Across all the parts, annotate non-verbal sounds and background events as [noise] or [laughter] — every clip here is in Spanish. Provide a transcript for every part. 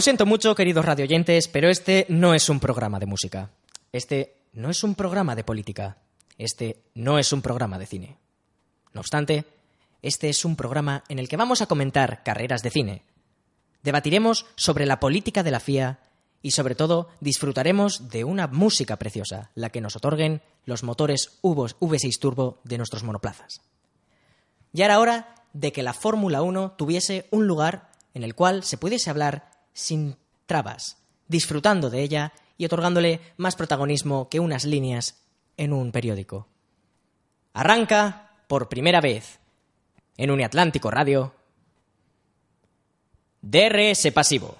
Lo siento mucho, queridos radioyentes, pero este no es un programa de música. Este no es un programa de política. Este no es un programa de cine. No obstante, este es un programa en el que vamos a comentar carreras de cine. Debatiremos sobre la política de la FIA y sobre todo disfrutaremos de una música preciosa, la que nos otorguen los motores V6 Turbo de nuestros monoplazas. Ya era hora de que la Fórmula 1 tuviese un lugar en el cual se pudiese hablar sin trabas, disfrutando de ella y otorgándole más protagonismo que unas líneas en un periódico. Arranca por primera vez en Uniatlántico Radio DRS Pasivo.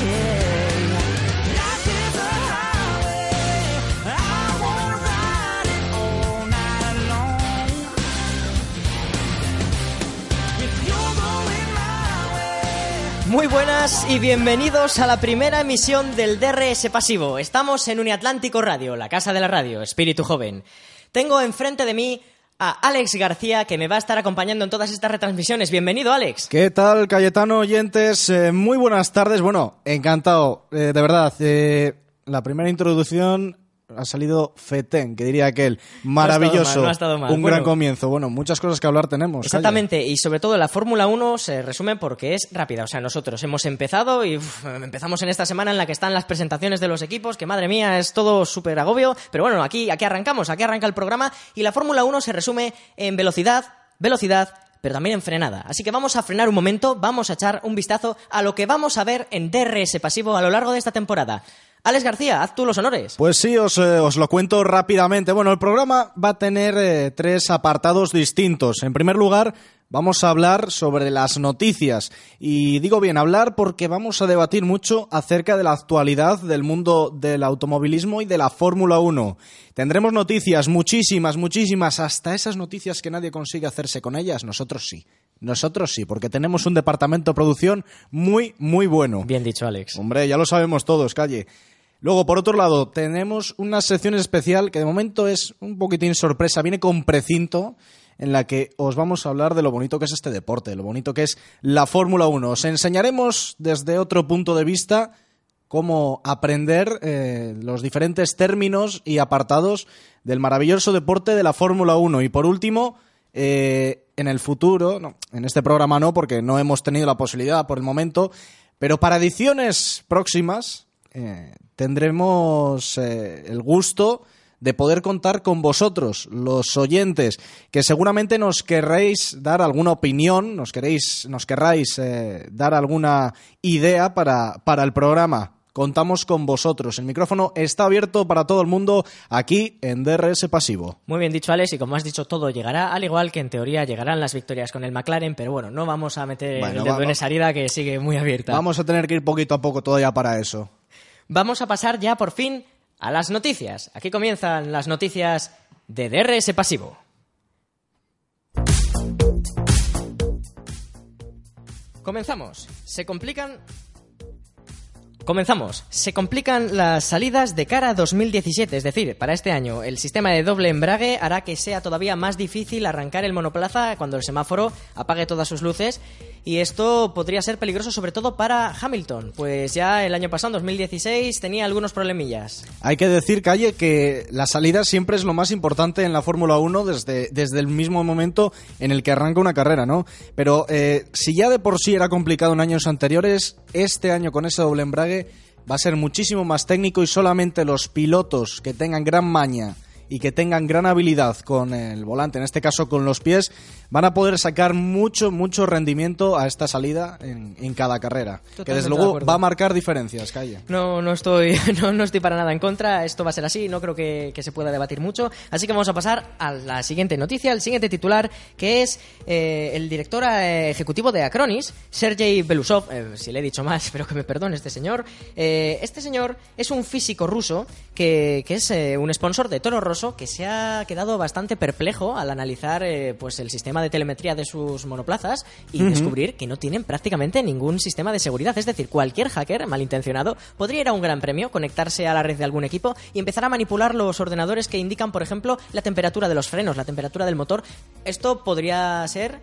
Muy buenas y bienvenidos a la primera emisión del DRS Pasivo. Estamos en Uniatlántico Radio, la casa de la radio, espíritu joven. Tengo enfrente de mí a Alex García, que me va a estar acompañando en todas estas retransmisiones. Bienvenido, Alex. ¿Qué tal, Cayetano oyentes? Eh, muy buenas tardes. Bueno, encantado, eh, de verdad. eh, la primera introducción ha salido fetén, que diría aquel. Maravilloso. mal, no ha estado mal. Un Bueno. gran comienzo. Bueno, muchas cosas que hablar tenemos. Exactamente, y sobre todo la Fórmula 1 se resume porque es rápida. O sea, nosotros hemos empezado y uf, empezamos en esta semana en la que están las presentaciones de los equipos, que madre mía, es todo súper agobio. Pero bueno, aquí, aquí arrancamos, aquí arranca el programa y la Fórmula 1 se resume en velocidad, velocidad, pero también en frenada. Así que vamos a frenar un momento, vamos a echar un vistazo a lo que vamos a ver en DRS pasivo a lo largo de esta temporada. Alex García, haz tú los honores. Pues sí, os, eh, os lo cuento rápidamente. Bueno, el programa va a tener eh, tres apartados distintos. En primer lugar, vamos a hablar sobre las noticias. Y digo bien, hablar porque vamos a debatir mucho acerca de la actualidad del mundo del automovilismo y de la Fórmula 1. Tendremos noticias, muchísimas, muchísimas, hasta esas noticias que nadie consigue hacerse con ellas. Nosotros sí. Nosotros sí, porque tenemos un departamento de producción muy, muy bueno. Bien dicho, Alex. Hombre, ya lo sabemos todos, calle. Luego, por otro lado, tenemos una sección especial que de momento es un poquitín sorpresa, viene con precinto, en la que os vamos a hablar de lo bonito que es este deporte, lo bonito que es la Fórmula 1. Os enseñaremos desde otro punto de vista cómo aprender eh, los diferentes términos y apartados del maravilloso deporte de la Fórmula 1. Y por último, eh, en el futuro, no, en este programa no, porque no hemos tenido la posibilidad por el momento, pero para ediciones próximas eh, tendremos eh, el gusto de poder contar con vosotros, los oyentes, que seguramente nos querréis dar alguna opinión, nos queréis, nos querráis eh, dar alguna idea para, para el programa. Contamos con vosotros. El micrófono está abierto para todo el mundo aquí en DRS Pasivo. Muy bien dicho, Alex, y como has dicho, todo llegará, al igual que en teoría llegarán las victorias con el McLaren, pero bueno, no vamos a meter Bueno, el dedo en esa herida que sigue muy abierta. Vamos a tener que ir poquito a poco todavía para eso. Vamos a pasar ya por fin a las noticias. Aquí comienzan las noticias de DRS Pasivo. Comenzamos. Se complican comenzamos. Se complican las salidas de cara a 2017, es decir, para este año. El sistema de doble embrague hará que sea todavía más difícil arrancar el monoplaza cuando el semáforo apague todas sus luces. Y esto podría ser peligroso sobre todo para Hamilton, pues ya el año pasado, en 2016, tenía algunos problemillas. Hay que decir, Calle, que la salida siempre es lo más importante en la Fórmula 1 desde, desde el mismo momento en el que arranca una carrera, ¿no? Pero eh, si ya de por sí era complicado en años anteriores, este año con ese doble embrague va a ser muchísimo más técnico y solamente los pilotos que tengan gran maña y que tengan gran habilidad con el volante, en este caso con los pies, van a poder sacar mucho, mucho rendimiento a esta salida en, en cada carrera. que desde de luego va a marcar diferencias, Calle. No, no estoy, [laughs] no, no estoy para nada en contra. Esto va a ser así. No creo que, que se pueda debatir mucho. Así que vamos a pasar a la siguiente noticia, al siguiente titular, que es eh, el director eh, ejecutivo de Acronis, Sergei Belusov. eh, si le he dicho más, [laughs] espero que me perdone este señor. Eh, este señor es un físico ruso que, que es un sponsor de Toro Rosso que se ha quedado bastante perplejo al analizar eh, pues el sistema de telemetría de sus monoplazas y descubrir que no tienen prácticamente ningún sistema de seguridad. Es decir, cualquier hacker malintencionado podría ir a un gran premio, conectarse a la red de algún equipo y empezar a manipular los ordenadores que indican, por ejemplo, la temperatura de los frenos, la temperatura del motor. Esto podría ser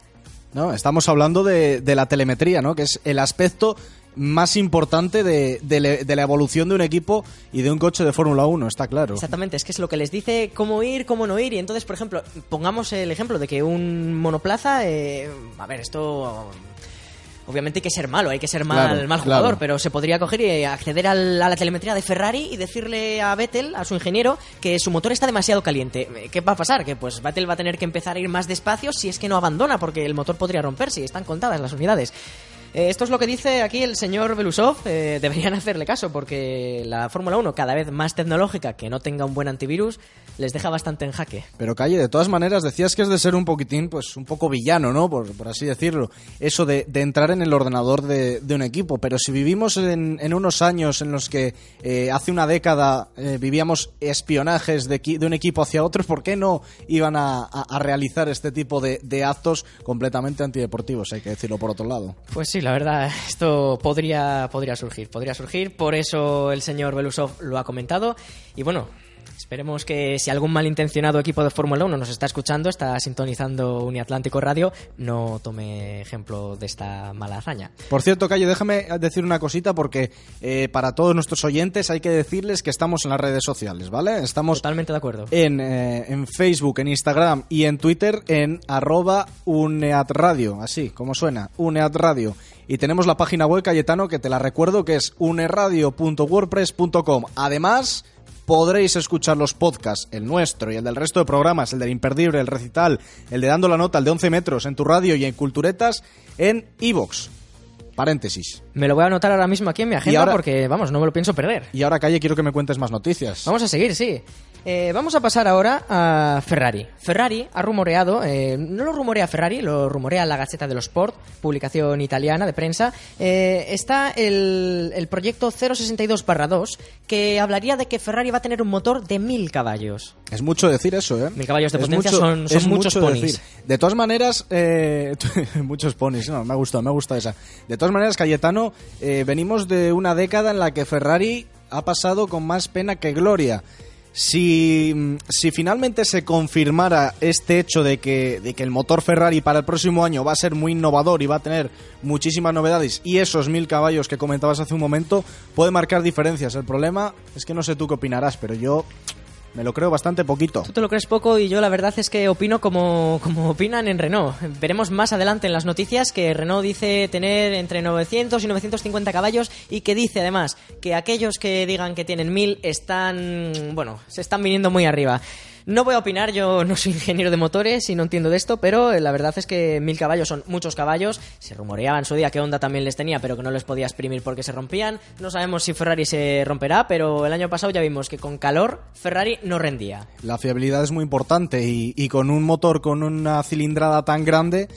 ¿no? Estamos hablando de, de la telemetría, ¿no? que es el aspecto más importante de, de le- de la evolución de un equipo y de un coche de Fórmula 1, está claro. Exactamente, es que es lo que les dice cómo ir, cómo no ir. Y entonces, por ejemplo, pongamos el ejemplo de que un monoplaza. eh, a ver, esto. Obviamente hay que ser malo, hay que ser mal, Claro, mal jugador, claro. pero se podría coger y acceder al- a la telemetría de Ferrari y decirle a Vettel, a su ingeniero, que su motor está demasiado caliente. ¿Qué va a pasar? Que pues Vettel va a tener que empezar a ir más despacio si es que no abandona, porque el motor podría romperse y están contadas las unidades. Eh, esto es lo que dice aquí el señor Belusov. eh, deberían hacerle caso porque la Fórmula 1, cada vez más tecnológica, que no tenga un buen antivirus, les deja bastante en jaque. Pero Calle, de todas maneras, decías que es de ser un poquitín, pues un poco villano, ¿no? Por, por así decirlo. Eso de, de entrar en el ordenador de, de un equipo. Pero si vivimos en, en unos años en los que eh, hace una década vivíamos espionajes de, de un equipo hacia otro, ¿por qué no iban a, a- a realizar este tipo de, de actos completamente antideportivos? Hay que decirlo por otro lado. Pues sí, la verdad, esto podría, podría surgir, podría surgir. Por eso el señor Belusov lo ha comentado. Y bueno, esperemos que si algún malintencionado equipo de Fórmula 1 nos está escuchando, está sintonizando Uniatlántico Radio, no tome ejemplo de esta mala hazaña. Por cierto, Calle, déjame decir una cosita porque eh, para todos nuestros oyentes hay que decirles que estamos en las redes sociales, ¿vale? Estamos Totalmente de acuerdo. en, eh, en Facebook, en Instagram y en Twitter en arroba así como suena, uneatradio. Y tenemos la página web, Cayetano, que te la recuerdo, que es uneradio.wordpress.com. Además, podréis escuchar los podcasts, el nuestro y el del resto de programas, el del Imperdible, el Recital, el de Dando la Nota, el de 11 metros, en tu radio y en Culturetas, en iVox. Paréntesis. Me lo voy a anotar ahora mismo aquí en mi agenda ahora- porque, vamos, no me lo pienso perder. Y ahora, Calle, quiero que me cuentes más noticias. Vamos a seguir, sí. Eh, vamos a pasar ahora a Ferrari. Ferrari ha rumoreado, eh, no lo rumorea Ferrari, lo rumorea la Gazzetta dello Sport, publicación italiana de prensa. Eh, está el, el proyecto 062-2, que hablaría de que Ferrari va a tener un motor de 1000 caballos. Es mucho decir eso, ¿eh? Mil caballos de Es potencia son- muchos mucho ponis. decir. De todas maneras, eh, [laughs] muchos ponis, no, me ha gustado, me ha gustado esa. De todas maneras, Cayetano, venimos de una década en la que Ferrari ha pasado con más pena que gloria. Si, mm, si finalmente se confirmara este hecho de que, de que el motor Ferrari para el próximo año va a ser muy innovador y va a tener muchísimas novedades y esos mil caballos que comentabas hace un momento puede marcar diferencias. El problema es que no sé tú qué opinarás, pero yo me lo creo bastante poquito. Tú te lo crees poco y yo la verdad es que opino como, como opinan en Renault. Veremos más adelante en las noticias que Renault dice tener entre 900 y 950 caballos y que dice además que aquellos que digan que tienen 1000 están, bueno, se están viniendo muy arriba. No voy a opinar, yo no soy ingeniero de motores y no entiendo de esto, pero eh, la verdad es que 1000 caballos son muchos caballos. Se rumoreaba en su día que Honda también les tenía, pero que no les podía exprimir porque se rompían. No sabemos si Ferrari se romperá, pero el año pasado ya vimos que con calor Ferrari no rendía. La fiabilidad es muy importante y, y con un motor con una cilindrada tan grande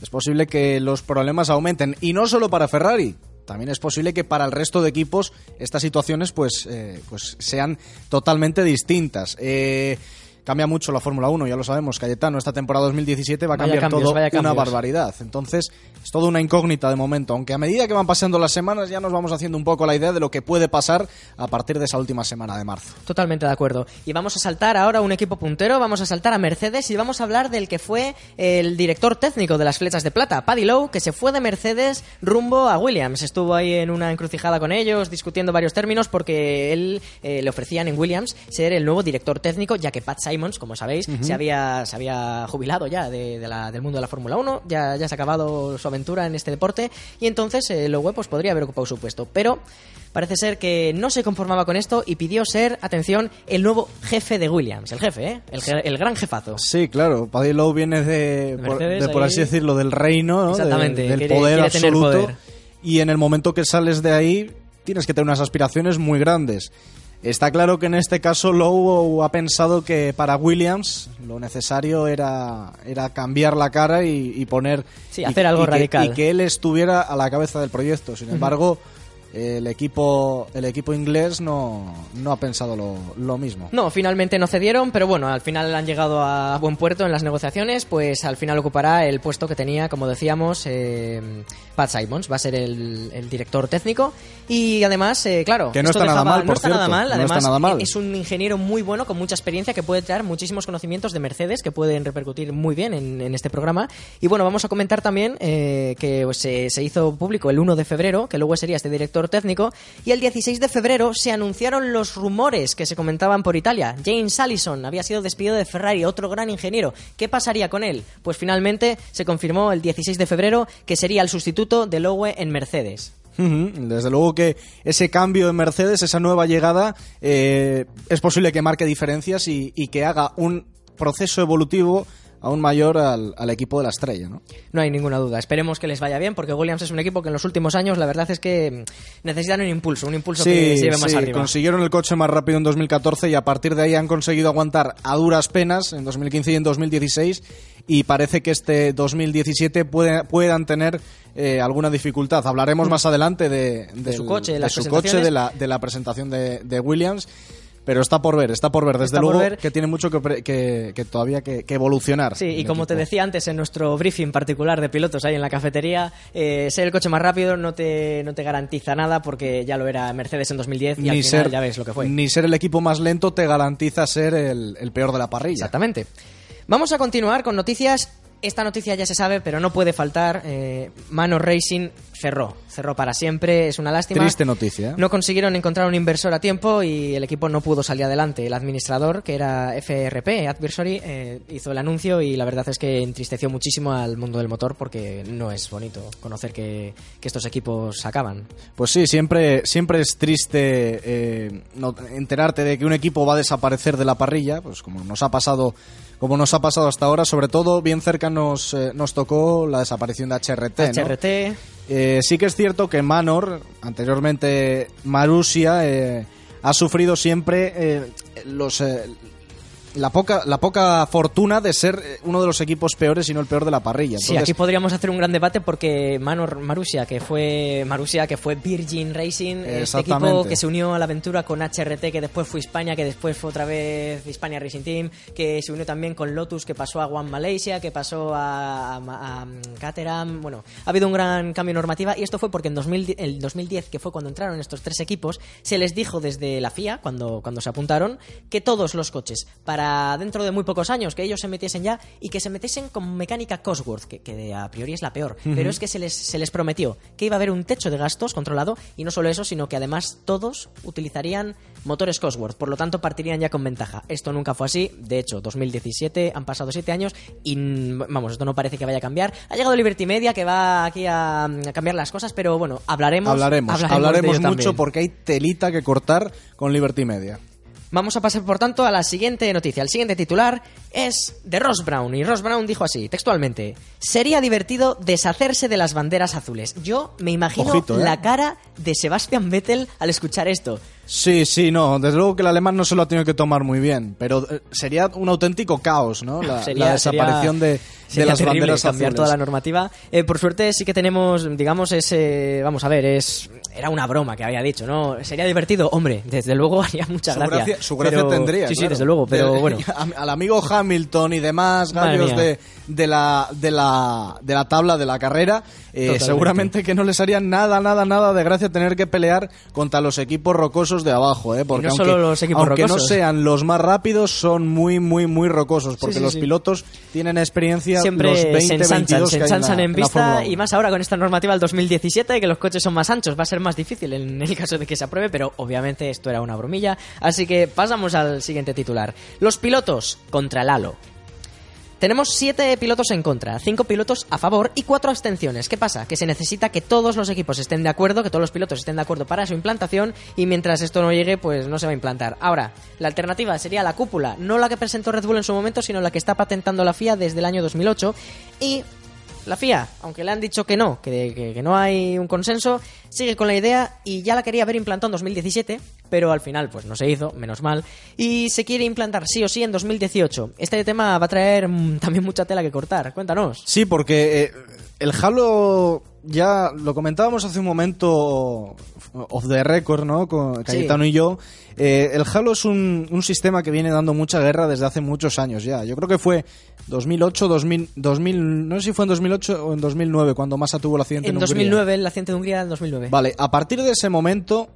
es posible que los problemas aumenten. Y no solo para Ferrari, también es posible que para el resto de equipos estas situaciones pues, eh, pues sean totalmente distintas. Eh, cambia mucho la Fórmula 1, ya lo sabemos, Cayetano, esta temporada 2017 va a Vaya cambiar cambios, todo una cambios. barbaridad. Entonces, es toda una incógnita de momento, aunque a medida que van pasando las semanas ya nos vamos haciendo un poco la idea de lo que puede pasar a partir de esa última semana de marzo. Totalmente de acuerdo. Y vamos a saltar ahora un equipo puntero, vamos a saltar a Mercedes y vamos a hablar del que fue el director técnico de las flechas de plata, Paddy Lowe, que se fue de Mercedes rumbo a Williams. Estuvo ahí en una encrucijada con ellos, discutiendo varios términos, porque él eh, le ofrecían en Williams ser el nuevo director técnico, ya que Pat Simons, como sabéis, se, había, se había jubilado ya de, de la- del mundo de la Fórmula 1, ya, ya se ha acabado su aventura en este deporte, y entonces eh, Lowe pues, podría haber ocupado su puesto. Pero Parece ser que no se conformaba con esto y pidió ser, atención, el nuevo jefe de Williams. El jefe, ¿eh? El, el gran jefazo. Sí, claro, Paddy Lowe viene de, por, de, así decirlo, del reino, ¿no? De- Exactamente, del quiere- poder quiere absoluto. poder. Y en el momento que sales de ahí, tienes que tener unas aspiraciones muy grandes. Está claro que en este caso Lowe ha pensado que para Williams lo necesario era, era cambiar la cara y, y poner... Sí, y- hacer algo y que- radical. y que él estuviera a la cabeza del proyecto. Sin embargo, el equipo, el equipo inglés no, no ha pensado lo, lo mismo. No, finalmente no cedieron, pero bueno, al final han llegado a buen puerto en las negociaciones, pues al final ocupará el puesto que tenía, como decíamos, eh, Pat Simons, va a ser el, el director técnico y además, eh, claro, Que no esto está nada mal, no por está nada mal, no además está nada mal. es un ingeniero muy bueno con mucha experiencia que puede traer muchísimos conocimientos de Mercedes que pueden repercutir muy bien en, en este programa y bueno, vamos a comentar también eh, que pues, se, se hizo público el 1 de febrero, que luego sería este director técnico y el 16 de febrero se anunciaron los rumores que se comentaban por Italia. James Allison había sido despedido de Ferrari, otro gran ingeniero. ¿Qué pasaría con él? Pues finalmente se confirmó el 16 de febrero que sería el sustituto de Lowe en Mercedes. Desde luego que ese cambio en Mercedes, esa nueva llegada, eh, es posible que marque diferencias y que haga un proceso evolutivo aún mayor al, al equipo de la estrella, ¿no? No hay ninguna duda. Esperemos que les vaya bien, porque Williams es un equipo que en los últimos años, la verdad es que mm, necesitan un impulso, un impulso que se lleve más sí, arriba. consiguieron el coche más rápido en 2014 y a partir de ahí han conseguido aguantar a duras penas en 2015 y en 2016 y parece que este 2017 puede- puedan tener eh, alguna dificultad. Hablaremos más adelante de, Mm. De su coche, de las su coche, presentaciones. de la, de la presentación de Williams. Pero está por ver, está por ver. Desde Está luego ver. que tiene mucho que, que- que todavía que, que evolucionar. Sí, y como te decía antes en nuestro briefing particular de pilotos ahí en la cafetería, eh, ser el coche más rápido no te, no te garantiza nada porque ya lo era Mercedes en 2010 y al final ya ves lo que fue. ni ser el equipo más lento te garantiza ser el, el peor de la parrilla. Exactamente. Vamos a continuar con noticias. Esta noticia ya se sabe, pero no puede faltar. Eh, Mano Racing cerró. Cerró para siempre. Es una lástima. Triste noticia. ¿eh? No consiguieron encontrar un inversor a tiempo y el equipo no pudo salir adelante. El administrador, que era FRP, Advisory, eh, hizo el anuncio y la verdad es que entristeció muchísimo al mundo del motor porque no es bonito conocer que, que estos equipos acaban. Pues sí, siempre, siempre es triste eh, no- enterarte de que un equipo va a desaparecer de la parrilla, pues como nos ha pasado, como nos ha pasado hasta ahora, sobre todo bien cerca nos, eh, nos tocó la desaparición de HRT. ¿no? Eh, sí que es cierto que Manor, anteriormente Marusia, eh, ha sufrido siempre eh, los eh, la poca la poca fortuna de ser eh, uno de los equipos peores y no el peor de la parrilla. Sí, aquí podríamos hacer un gran debate porque Manor Marussia, que fue Marussia, que fue Virgin Racing, este equipo que se unió a la aventura con HRT, que después fue España, que después fue otra vez Hispania Racing Team, que se unió también con Lotus, que pasó a One Malaysia, que pasó a, a- a Caterham. Bueno, ha habido un gran cambio normativa y esto fue porque en 2000 el 2010, que fue cuando entraron estos tres equipos, se les dijo desde la FIA, cuando, cuando se apuntaron, que todos los coches, para dentro de muy pocos años, que ellos se metiesen ya y que se metiesen con mecánica Cosworth, que, que a priori es la peor, pero es que se les, se les prometió que iba a haber un techo de gastos controlado y no solo eso, sino que además todos utilizarían motores Cosworth, por lo tanto partirían ya con ventaja. Esto nunca fue así, de hecho, 2017, han pasado siete años y mm, vamos, esto no parece que vaya a cambiar. Ha llegado Liberty Media que va aquí a, a cambiar las cosas, pero bueno, hablaremos. hablaremos, hablaremos mucho también. porque hay telita que cortar con Liberty Media. Vamos a pasar, por tanto, a la siguiente noticia. El siguiente titular es de Ross Brown. Y Ross Brown dijo así, textualmente: Sería divertido deshacerse de las banderas azules. Yo me imagino Ojito, ¿eh? la cara de Sebastian Vettel al escuchar esto. Sí, sí, no, desde luego que el alemán no se lo ha tenido que tomar muy bien, pero eh, sería un auténtico caos, ¿no? La, Sería- la desaparición de, Sería las banderas cambiar azules. toda la normativa. Eh, por suerte sí que tenemos, digamos, ese... Vamos a ver, es era una broma que había dicho, ¿no? ¿Sería divertido? Hombre, desde luego [laughs] haría mucha Su gracia. gracia, su gracia pero- tendría. Sí, sí, desde luego, pero De- bueno. [laughs] Al amigo Hamilton y demás gallos de, la, de, la, de la tabla de la carrera, eh, seguramente que no les haría nada, nada, nada de gracia tener que pelear contra los equipos rocosos de abajo, ¿eh? Porque no aunque, solo los equipos aunque no sean los más rápidos, son muy, muy, muy rocosos, porque sí, los sí. pilotos tienen experiencia Siempre los 20, se ensanchan, 22 se que hay en ensanchan la- en en la Fórmula vista 1. y más ahora con esta normativa del 2017 que los coches son más anchos, va a ser más difícil en el caso de que se apruebe, pero obviamente esto era una bromilla, así que pasamos al siguiente titular. Los pilotos contra el halo. Tenemos siete pilotos en contra, cinco pilotos a favor y cuatro abstenciones. ¿Qué pasa? Que se necesita que todos los equipos estén de acuerdo, que todos los pilotos estén de acuerdo para su implantación y mientras esto no llegue, pues no se va a implantar. Ahora, la alternativa sería la cúpula, no la que presentó Red Bull en su momento, sino la que está patentando la FIA desde el año 2008 y la FIA, aunque le han dicho que no, que, que- no hay un consenso, sigue con la idea y ya la quería haber implantado en 2017, pero al final pues no se hizo, menos mal, y se quiere implantar sí o sí en 2018. Este tema va a traer mm, también mucha tela que cortar, cuéntanos. Sí, porque eh, el Halo ya lo comentábamos hace un momento off the record, ¿no? Con Cayetano y yo. Eh, el Halo es un, un sistema que viene dando mucha guerra desde hace muchos años ya. Yo creo que fue 2008, 2000, 2000 no sé si fue en 2008 o en 2009 cuando Massa tuvo el accidente en, En Hungría. 2009, el accidente de Hungría en 2009. Vale, a partir de ese momento,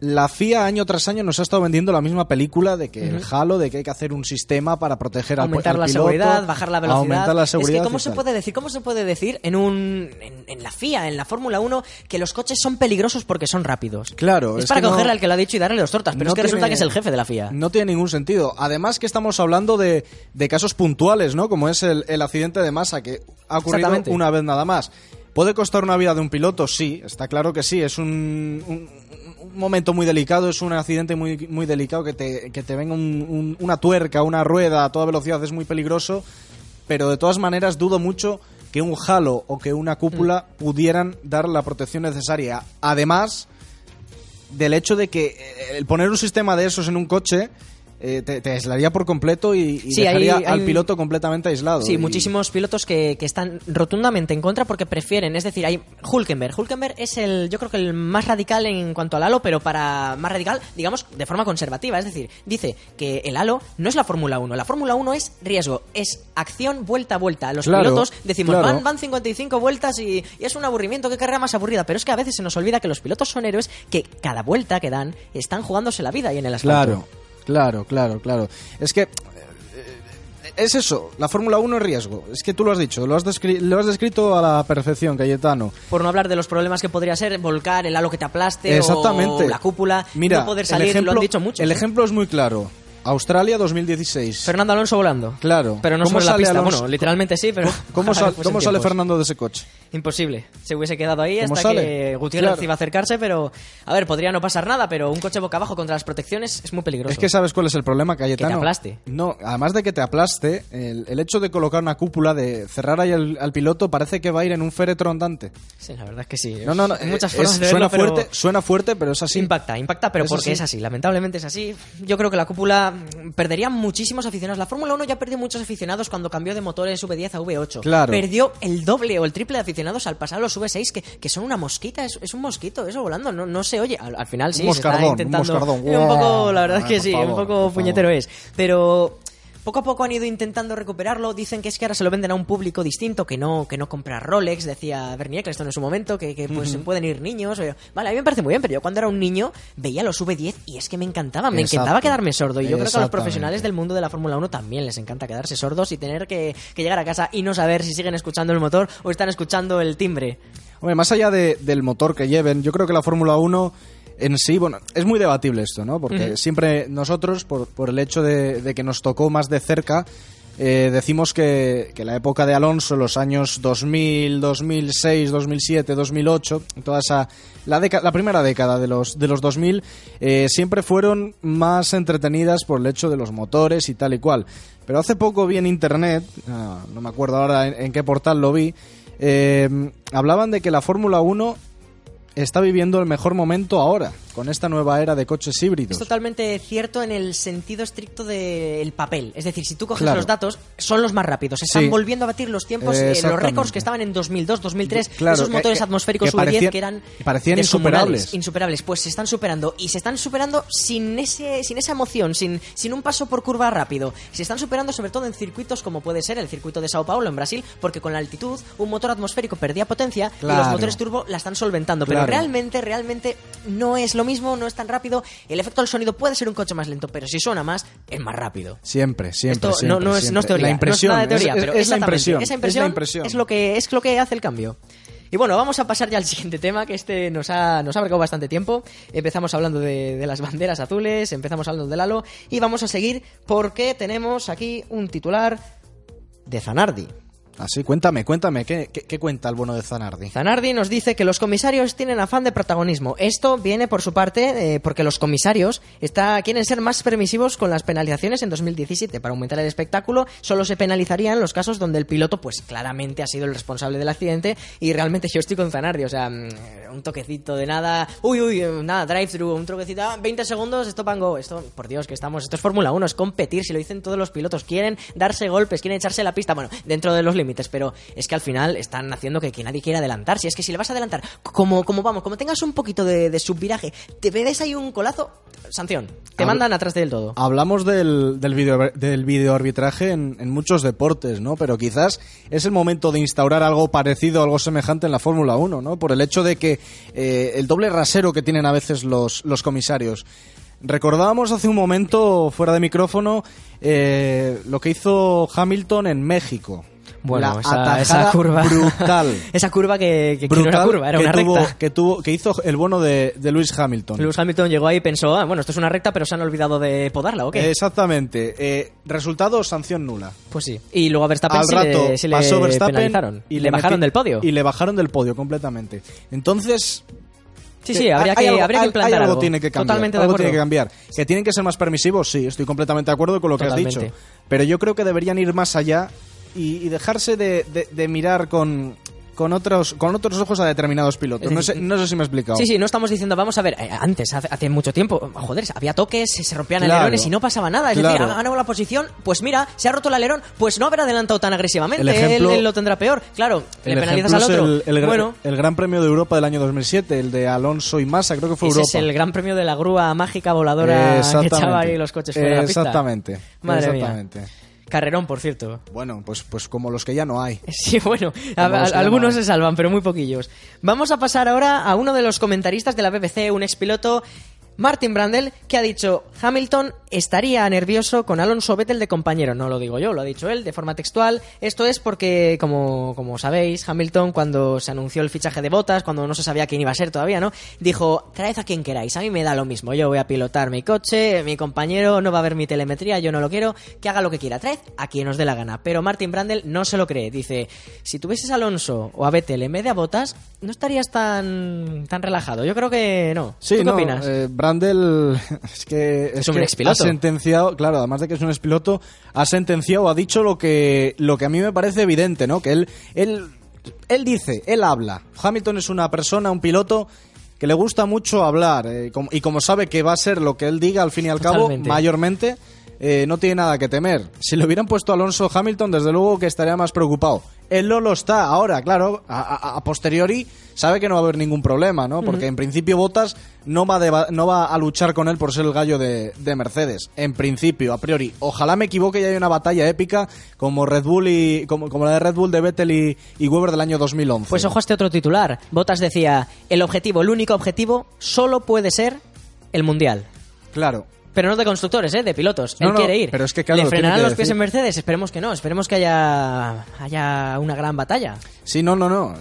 la FIA año tras año nos ha estado vendiendo la misma película de que el Halo, de que hay que hacer un sistema para proteger al, aumentar al la piloto, seguridad, bajar la velocidad. Aumentar la seguridad. Es que cómo se puede decir, cómo se puede decir en un en, en la FIA, en la Fórmula 1 que los coches son peligrosos porque son rápidos. Claro, es, es para no- cogerle al que lo ha dicho y darle los tortas, pero no es que resulta que es el jefe de la FIA. No tiene ningún sentido. Además que estamos hablando de, de casos puntuales, ¿no? Como es el, el accidente de masa que ha ocurrido una vez nada más. ¿Puede costar una vida de un piloto? Sí, está claro que sí. Es un, un- un momento muy delicado, es un accidente muy, muy delicado que te, que te venga un- un- una tuerca, una rueda a toda velocidad es muy peligroso. Pero de todas maneras dudo mucho que un halo o que una cúpula Mm. pudieran dar la protección necesaria. Además, del hecho de que eh, el poner un sistema de esos en un coche eh, te, te aislaría por completo y, y Sí, dejaría hay- al piloto completamente aislado. Sí, Y- muchísimos pilotos que, que están rotundamente en contra porque prefieren, es decir, hay Hulkenberg. Hulkenberg es el, yo creo que el más radical en cuanto al halo, pero para más radical, digamos, de forma conservativa. Es decir, dice que el halo no es la Fórmula 1. La Fórmula 1 es riesgo, es acción vuelta a vuelta. Los Claro, pilotos decimos, claro. van, van 55 vueltas y, y es un aburrimiento, qué carrera más aburrida. Pero es que a veces se nos olvida que los pilotos son héroes que cada vuelta que dan están jugándose la vida y en el asfalto. Claro, claro, claro, claro. Es que... eh, Es eso, la Fórmula 1 es riesgo. Es que tú lo has dicho, lo has, descri- lo has descrito a la perfección, Cayetano. Por no hablar de los problemas que podría ser volcar el halo que te aplaste Exactamente. o la cúpula, Mira, no poder el salir, ejemplo, lo han dicho mucho. El ejemplo es muy claro. Australia 2016. Fernando Alonso volando. Claro. Pero no ¿Cómo sobre la pista. Alonso? Bueno, literalmente sí, pero... ¿Cómo, [laughs] sal- cómo sale. Fernando de ese coche? Imposible. Se hubiese quedado ahí ¿Cómo hasta sale? que Gutiérrez Claro. iba a acercarse, pero... A ver, podría no pasar nada, pero un coche boca abajo contra las protecciones es muy peligroso. Es que sabes cuál es el problema, Cayetano. Que te aplaste. No, además de que te aplaste, el, el hecho de colocar una cúpula, de cerrar ahí al, al piloto, parece que va a ir en un féretro andante. Sí, la verdad es que sí. No, no, no. Hay muchas es- formas suena verlo, pero- fuerte, suena fuerte, pero es así. Impacta, impacta, pero Es porque así. es así. Lamentablemente es así. Yo creo que la cúpula perdería muchísimos aficionados. La Fórmula 1 ya perdió muchos aficionados cuando cambió de motores V10 a V8. Claro. Perdió el doble o el triple de aficionados al pasar a los V6, que, que son una mosquita, es, es un mosquito, eso volando, no, no se oye. Al, al final sí, Un se está moscardón, un intentando... moscardón. Eh, un poco, la verdad es que sí, favor, un poco favor. puñetero es. Pero... Poco a poco han ido intentando recuperarlo. Dicen que es que ahora se lo venden a un público distinto, que no, que no compra Rolex, decía Bernie Eccleston en su momento, que, que pues pueden ir niños. o- Vale, a mí me parece muy bien, pero yo cuando era un niño veía los V10 y es que me encantaban, me Exacto. encantaba quedarme sordo. Y yo creo que a los profesionales del mundo de la Fórmula 1 también les encanta quedarse sordos y tener que, que llegar a casa y no saber si siguen escuchando el motor o están escuchando el timbre. Hombre, más allá de- del motor que lleven, yo creo que la Fórmula 1 en sí, bueno, es muy debatible esto, ¿no? Porque siempre nosotros, por, por el hecho de, de que nos tocó más de cerca, eh, decimos que, que la época de Alonso, los años 2000, 2006, 2007, 2008, toda esa la, deca- la primera década de los de los 2000 eh, siempre fueron más entretenidas por el hecho de los motores y tal y cual. Pero hace poco vi en internet, ah, no me acuerdo ahora en, en qué portal lo vi, eh, hablaban de que la Fórmula 1 está viviendo el mejor momento ahora con esta nueva era de coches híbridos. Es totalmente cierto en el sentido estricto del papel. Es decir, si tú coges Claro. los datos, son los más rápidos. Están Sí. volviendo a batir los tiempos, eh, los récords que estaban en 2002, 2003. Claro, esos que- motores que- atmosféricos que V10 parecían- que eran parecían insuperables. insuperables. Pues se están superando. Y se están superando sin, ese, sin esa emoción, sin, sin un paso por curva rápido. Se están superando sobre todo en circuitos como puede ser el circuito de Sao Paulo en Brasil, porque con la altitud un motor atmosférico perdía potencia y los Claro. motores turbo la están solventando. Claro. Pero realmente, realmente no es lo mismo, no es tan rápido. El efecto del sonido puede ser un coche más lento, pero si suena más, es más rápido. Siempre, siempre. Esto siempre, no, no es, no es teoría, La impresión. no es nada de teoría, es, pero es la impresión. Esa impresión, es la impresión. es lo que es lo que hace el cambio. Y bueno, vamos a pasar ya al [laughs] siguiente tema, que este nos ha, nos ha abarcado bastante tiempo. Empezamos hablando de, de las banderas azules, empezamos hablando del halo, y vamos a seguir porque tenemos aquí un titular de Zanardi. Así, cuéntame, cuéntame, ¿qué, cuenta el bueno de Zanardi? Zanardi nos dice que los comisarios tienen afán de protagonismo. Esto viene por su parte eh, porque los comisarios quieren ser más permisivos con las penalizaciones en 2017. Para aumentar el espectáculo, solo se penalizarían los casos donde el piloto, pues claramente ha sido el responsable del accidente. Y realmente yo estoy con Zanardi, o sea, mm, un toquecito de nada, uy, uy, eh, nada, drive-thru, un toquecito, ah, 20 segundos, stop and go. Esto, por Dios, que estamos, esto es Fórmula 1, es competir, si lo dicen todos los pilotos, quieren darse golpes, quieren echarse la pista, bueno, dentro de los límites, pero es que al final están haciendo que, que nadie quiera adelantar. Si es que si le vas a adelantar, como, como vamos, como tengas un poquito de, de subviraje, te ves ahí un colazo, sanción, te Habl- mandan atrás del todo. Hablamos del, del, video, del videoarbitraje en, en muchos deportes, ¿no? Pero quizás es el momento de instaurar algo parecido, algo semejante en la Fórmula 1, ¿no? Por el hecho de que eh, el doble rasero que tienen a veces los, los comisarios. Recordábamos hace un momento, fuera de micrófono, eh, lo que hizo Hamilton en México. Bueno, La esa, curva. brutal. [laughs] esa curva que, que- que no era brutal curva, era que una tuvo, recta. Que, tuvo, que hizo el bono de, de Lewis Hamilton. Lewis Hamilton llegó ahí y pensó, ah, bueno, esto es una recta, pero se han olvidado de podarla, ¿o qué? Exactamente. Eh, resultado, sanción nula. Pues sí. Y luego a Verstappen Al sí rato le, le pasó Verstappen penalizaron. Y le, bajaron del podio. Y le bajaron del podio completamente. Entonces. Sí, eh, sí, habría hay que, algo, habría que implantar algo algo. tiene que cambiar. Totalmente de algo tiene que cambiar. Que tienen que ser más permisivos, sí, estoy completamente de acuerdo con lo que has dicho. Pero yo creo que deberían ir más allá y, y dejarse de, de- de mirar con, con, otros, con otros ojos a determinados pilotos. No sé, no sé si me he explicado. Sí, sí, no estamos diciendo, vamos a ver, eh, antes, hace, hace mucho tiempo, joder, había toques, se rompían Claro. alerones y no pasaba nada. Es decir, Claro. ha ganado la posición, pues mira, se ha roto el alerón, pues no haber adelantado tan agresivamente, El ejemplo- él, él lo tendrá peor. Claro, El le penalizas al otro. el, el, bueno, el Gran Premio de Europa del año 2007, el de Alonso y Massa, creo que fue ese Europa. es el gran premio de la grúa mágica voladora que Exactamente. echaba ahí los coches fuera de la pista. Exactamente. Madre mía. Carrerón, por cierto. Bueno, pues, pues como los que ya no hay. [laughs] Sí, bueno, a- algunos se salvan, pero muy poquillos. Vamos a pasar ahora a uno de los comentaristas de la BBC, un expiloto, Martin Brandel, que ha dicho Hamilton estaría nervioso con Alonso Vettel de compañero. No lo digo yo, lo ha dicho él de forma textual. Esto es porque, como, como sabéis, Hamilton cuando se anunció el fichaje de botas, cuando no se sabía quién iba a ser todavía, ¿no? Dijo, traed a quien queráis, a mí me da lo mismo, yo voy a pilotar mi coche, mi compañero no va a ver mi telemetría, yo no lo quiero, que haga lo que quiera, traed a quien os dé la gana. Pero Martin Brandel no se lo cree, dice, si tuvieses a Alonso o a Vettel en vez de a botas, no estarías tan, tan relajado. Yo creo que no. Sí, ¿Tú qué no, opinas? eh, Brandel [laughs] es que Es un que expiloto. ha sentenciado, claro, además de que es un expiloto, ha sentenciado, ha dicho lo que lo que a mí me parece evidente, ¿no? Que él él él dice, él habla. Hamilton es una persona, un piloto que le gusta mucho hablar eh, y como sabe que va a ser lo que él diga al fin y al cabo, Totalmente. mayormente eh, no tiene nada que temer. Si le hubieran puesto a Alonso Hamilton, desde luego que estaría más preocupado. Él no lo está ahora, claro, a, a- a posteriori sabe que no va a haber ningún problema, ¿no? Porque en principio Bottas no va, no va a luchar con él por ser el gallo de, de Mercedes. En principio, a priori. Ojalá me equivoque y haya una batalla épica como Red Bull y como, como la de Red Bull de Vettel y, y Weber del año 2011. Pues ojo a este otro titular. Botas decía, el objetivo, el único objetivo, solo puede ser el Mundial. Claro. Pero no de constructores, ¿eh? de pilotos. No, Él no, quiere ir. pero es que, claro, ¿Le frenarán los pies decir. en Mercedes? Esperemos que no. Esperemos que haya, haya una gran batalla. Sí, no, no, no.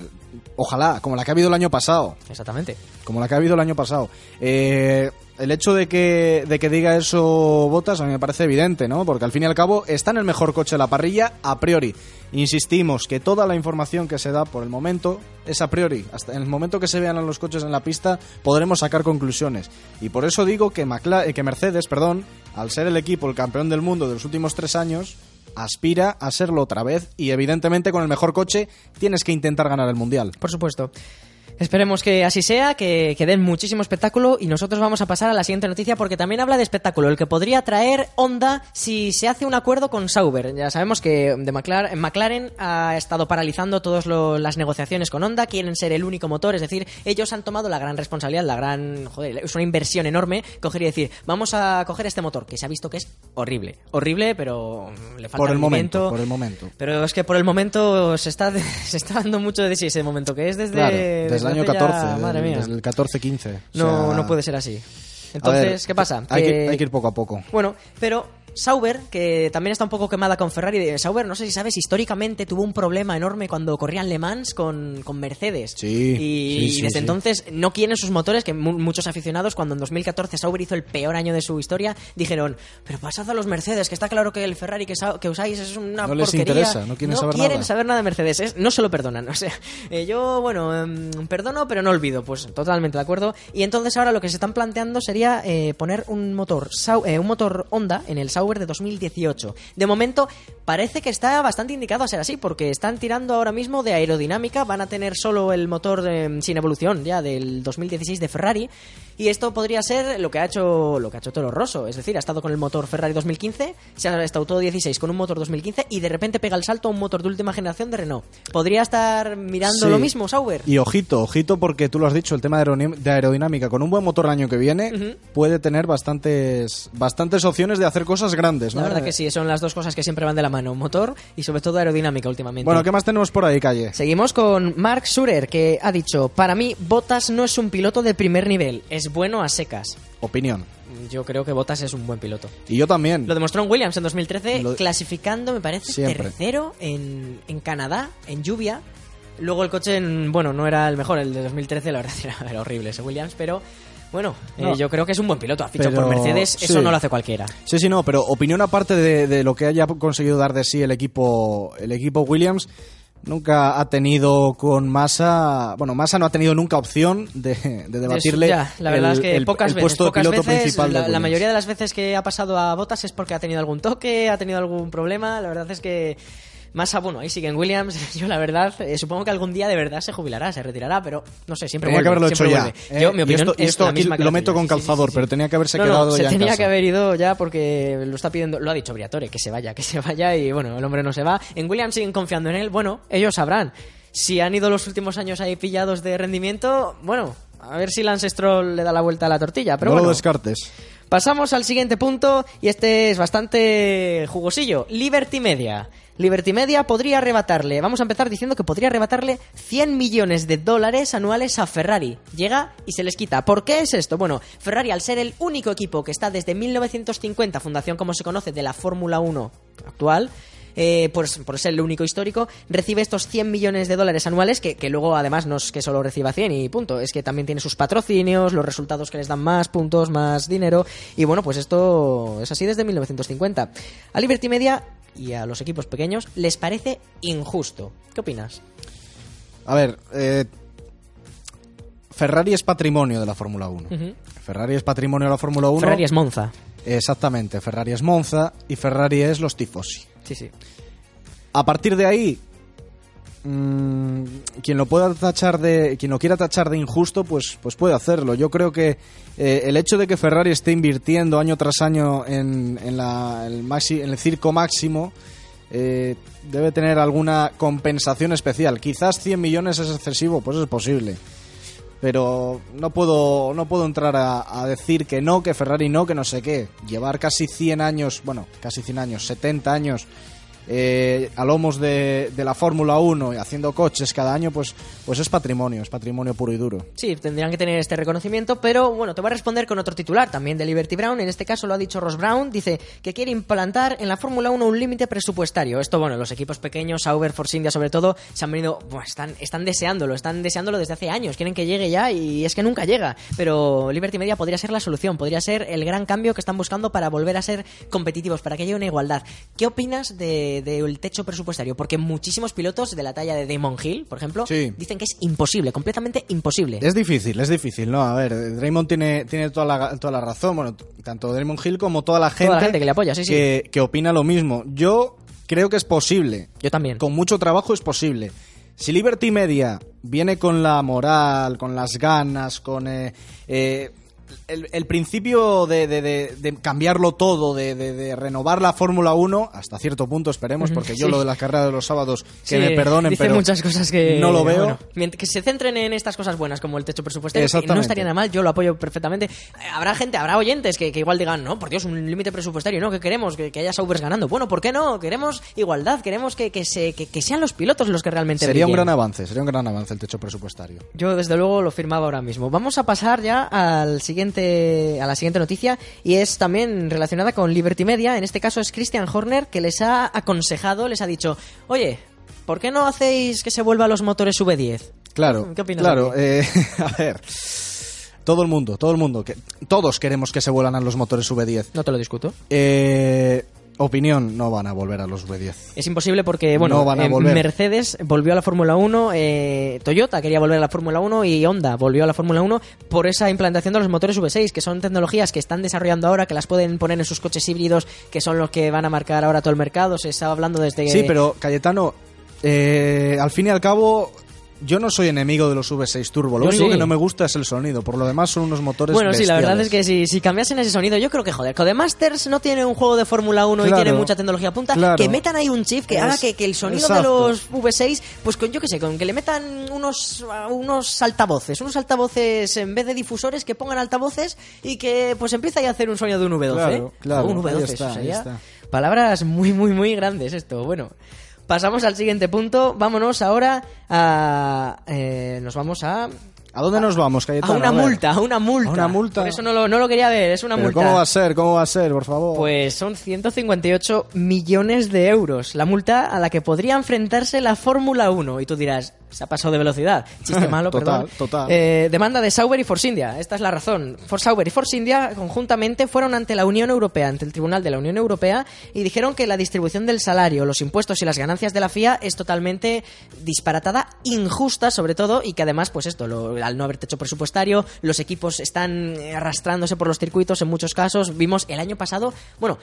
Ojalá, como la que ha habido el año pasado. Exactamente. como la que ha habido el año pasado. Eh, el hecho de que, de que diga eso Botas a mí me parece evidente, ¿no? Porque al fin y al cabo está en el mejor coche de la parrilla a priori. Insistimos que toda la información que se da por el momento es a priori. Hasta en el momento que se vean los coches en la pista podremos sacar conclusiones. Y por eso digo que, Macla- eh, que Mercedes, perdón, al ser el equipo el campeón del mundo de los últimos tres años, aspira a serlo otra vez y evidentemente con el mejor coche tienes que intentar ganar el mundial. Por supuesto. Esperemos que así sea, que, que den muchísimo espectáculo y nosotros vamos a pasar a la siguiente noticia porque también habla de espectáculo, el que podría traer Honda si se hace un acuerdo con Sauber. Ya sabemos que de McLaren, McLaren ha estado paralizando todas las negociaciones con Honda, quieren ser el único motor, es decir, ellos han tomado la gran responsabilidad, la gran, joder, es una inversión enorme coger y decir, vamos a coger este motor, que se ha visto que es horrible, horrible, pero le falta Por el momento, por el momento. Pero es que por el momento se está, [laughs] se está dando mucho de sí ese momento, que es desde, Claro, desde el año hace ya- 14, madre mía. desde el 14-15. o No, sea, no puede ser así. Entonces, ver, ¿qué pasa? Hay Que- hay que ir poco a poco. Bueno, pero Sauber, que también está un poco quemada con Ferrari. de- Sauber, no sé si sabes, históricamente tuvo un problema enorme cuando corrían Le Mans con, con Mercedes. Sí, Y, sí, desde sí. entonces no quieren sus motores, que mu- muchos aficionados, cuando en 2014 Sauber hizo el peor año de su historia, dijeron, pero pasad a los Mercedes, que está claro que el Ferrari que, usáis es una No les interesa, no quieren saber nada. saber nada de Mercedes, es- no se lo perdonan. [laughs] O sea, eh, yo, bueno, em, perdono, pero no olvido. Pues totalmente de acuerdo. Y entonces ahora lo que se están planteando sería eh, poner un motor, Sau- eh, un motor Honda en el Sauber de 2018. De momento parece que está bastante indicado a ser así, porque están tirando ahora mismo de aerodinámica, van a tener solo el motor em, sin evolución ya del 2016 de Ferrari. Y esto podría ser lo que ha hecho lo que ha hecho Toro Rosso, es decir, ha estado con el motor Ferrari 2015, se ha estado todo 16 con un motor 2015 y de repente pega el salto a un motor de última generación de Renault. ¿Podría estar mirando Sí. lo mismo Sauber? Y ojito, ojito, porque tú lo has dicho, el tema de aerodinámica, con un buen motor el año que viene, puede tener bastantes bastantes opciones de hacer cosas grandes. La ¿no? verdad que sí, son las dos cosas que siempre van de la mano, motor y sobre todo aerodinámica últimamente. Bueno, ¿qué más tenemos por ahí, Calle? Seguimos con Mark Surer, que ha dicho, para mí Bottas no es un piloto de primer nivel, es bueno a secas. Opinión. Yo creo que Bottas es un buen piloto. Y yo también. Lo demostró en Williams en 2013, Lo- clasificando, me parece, Siempre. tercero en, en Canadá, en lluvia. Luego el coche, en- bueno, no era el mejor, el de 2013, la verdad [laughs] era horrible ese Williams, pero bueno, eh, yo creo que es un buen piloto. Ha fichado por Mercedes, eso sí. no lo hace cualquiera. Sí, sí, no, pero opinión aparte de, de lo que haya conseguido dar de sí el equipo, el equipo Williams, nunca ha tenido con Massa, bueno, Massa no ha tenido nunca opción de, de debatirle Ya, la verdad el, es que el- pocas el veces, puesto pocas de piloto veces, principal de la, mayoría de las veces que ha pasado a Bottas es porque ha tenido algún toque, ha tenido algún problema. La verdad es que Massa, bueno, ahí sigue en Williams. [laughs] Yo, la verdad, eh, supongo que algún día de verdad se jubilará, se retirará, pero no sé, siempre Tenía que vuelve, haberlo hecho ya. vuelve. ¿eh? Yo, mi Y opinión esto, es esto la aquí que lo meto con Sí, sí, sí, calzador, sí. pero tenía que haberse No, no, quedado se ya en tenía casa. que haber ido ya porque lo está pidiendo, lo ha dicho Briatore, que se vaya, que se vaya y bueno, el hombre no se va. En Williams siguen confiando en él, bueno, ellos sabrán. Si han ido los últimos años ahí pillados de rendimiento, bueno, a ver si Lance Stroll le da la vuelta a la tortilla, pero no lo bueno. descartes. Pasamos al siguiente punto y este es bastante jugosillo. Liberty Media. Liberty Media podría arrebatarle, vamos a empezar diciendo que podría arrebatarle 100 millones de dólares anuales a Ferrari. Llega y se les quita. ¿Por qué es esto? Bueno, Ferrari al ser el único equipo que está desde 1950, fundación como se conoce de la Fórmula 1 actual, eh, por, por ser el único histórico, recibe estos 100 millones de dólares anuales, que, que luego además no es que solo reciba 100 y punto, es que también tiene sus patrocinios, los resultados que les dan más puntos, más dinero, y bueno, pues esto es así desde 1950. A Liberty Media y a los equipos pequeños les parece injusto. ¿Qué opinas? A ver, eh, Ferrari es patrimonio de la Fórmula 1. Ujú. Ferrari es patrimonio de la Fórmula 1. Ferrari es Monza. Exactamente, Ferrari es Monza y Ferrari es los tifosi. Sí, sí. A partir de ahí, mm, quien lo pueda tachar de, quien lo quiera tachar de injusto, pues, pues puede hacerlo. Yo creo que eh, el hecho de que Ferrari esté invirtiendo año tras año en, en la- el, maxi- en el circo máximo eh, debe tener alguna compensación especial. Quizás 100 millones es excesivo, pues es posible. Pero no puedo, no puedo entrar a, a decir que no, que Ferrari no, que no sé qué. Llevar casi 100 años, bueno, casi 100 años, 70 años eh, a lomos de, de la Fórmula 1 y haciendo coches cada año, pues, pues es patrimonio, es patrimonio puro y duro. Sí, tendrían que tener este reconocimiento, pero bueno, te voy a responder con otro titular también de Liberty Brown. En este caso lo ha dicho Ross Brown. Dice que quiere implantar en la Fórmula 1 un límite presupuestario. Esto, bueno, los equipos pequeños, Sauber, Force India sobre todo, se han venido, bueno, están, están deseándolo, están deseándolo desde hace años. Quieren que llegue ya y es que nunca llega. Pero Liberty Media podría ser la solución, podría ser el gran cambio que están buscando para volver a ser competitivos, para que haya una igualdad. ¿Qué opinas del de, del techo presupuestario? Porque muchísimos pilotos de la talla de Damon Hill, por ejemplo, Sí. dicen que es imposible, completamente imposible. Es difícil, es difícil, ¿no? A ver, Draymond tiene, tiene toda, la, toda la razón, bueno, tanto Draymond Hill como toda la gente, la gente que le apoya, sí, sí. que- que opina lo mismo. Yo creo que es posible, Yo también. con mucho trabajo es posible. Si Liberty Media viene con la moral, con las ganas, con eh, eh, el, el principio de, de- de- de cambiarlo todo, de, renovar la Fórmula 1, hasta cierto punto esperemos, porque yo Sí. lo de las carreras de los sábados, que Sí, me perdonen, dice pero muchas cosas que no lo veo. bueno, que se centren en estas cosas buenas como el techo presupuestario que no estaría nada mal yo lo apoyo perfectamente Eh, habrá gente habrá oyentes que, que igual digan no por Dios un límite presupuestario no que queremos que, que haya Saubers ganando bueno por qué no queremos igualdad queremos que, que se que, sean los pilotos los que realmente sería un brillen. gran avance, sería un gran avance el techo presupuestario. Yo desde luego lo firmaba ahora mismo. Vamos a pasar ya al siguiente, a la siguiente noticia y es también relacionada con Liberty Media. En este caso es Christian Horner que les ha aconsejado, les ha dicho, oye, ¿por qué no hacéis que se vuelva los motores V10? Claro, ¿Qué opinas claro. eh, [laughs] a ver, todo el mundo, todo el mundo, que todos queremos que se vuelan a los motores V10. No te lo discuto. Eh, opinión, no van a volver a los V10. Es imposible porque, bueno, No van a eh, volver. Mercedes volvió a la Fórmula 1, eh, Toyota quería volver a la Fórmula 1 y Honda volvió a la Fórmula 1 por esa implantación de los motores V6, que son tecnologías que están desarrollando ahora, que las pueden poner en sus coches híbridos, que son los que van a marcar ahora todo el mercado. Se estaba hablando desde... Sí, pero Cayetano, eh, al fin y al cabo, yo no soy enemigo de los V6 Turbo. Lo Yo único sí. que no me gusta es el sonido. Por lo demás, son unos motores. Bueno, sí, la verdad es que si, si cambiasen ese sonido, yo creo que, joder, Codemasters no tiene un juego de Fórmula 1 y tiene mucha tecnología punta, claro. que metan ahí un chip que Es- haga que, que el sonido exacto. de los V6, pues con, yo qué sé, con que le metan unos, unos altavoces, unos altavoces en vez de difusores, que pongan altavoces y que pues empiece ahí a hacer un sonido de un V12. Claro, claro, un V12, ahí eso está, ahí sería está. Palabras muy, muy, muy grandes esto. Bueno, pasamos al siguiente punto. Vámonos ahora a... eh, nos vamos a... ¿A dónde nos vamos, A Cayetano? una ver. multa, a una multa. ¿A una multa? Por eso no lo, no lo quería ver, es una Pero multa. ¿Cómo va a ser? ¿Cómo va a ser? Por favor. Pues son 158 millones de euros. La multa a la que podría enfrentarse la Fórmula 1. Y tú dirás, se ha pasado de velocidad. Chiste [laughs] malo, Total, perdón. total. Eh, demanda de Sauber y Force India. Esta es la razón. For Sauber y Force India conjuntamente fueron ante la Unión Europea, ante el Tribunal de la Unión Europea, y dijeron que la distribución del salario, los impuestos y las ganancias de la FIA es totalmente disparatada, injusta sobre todo, y que además, pues esto, lo- al no haber techo presupuestario, los equipos están eh, arrastrándose por los circuitos en muchos casos. Vimos el año pasado, bueno,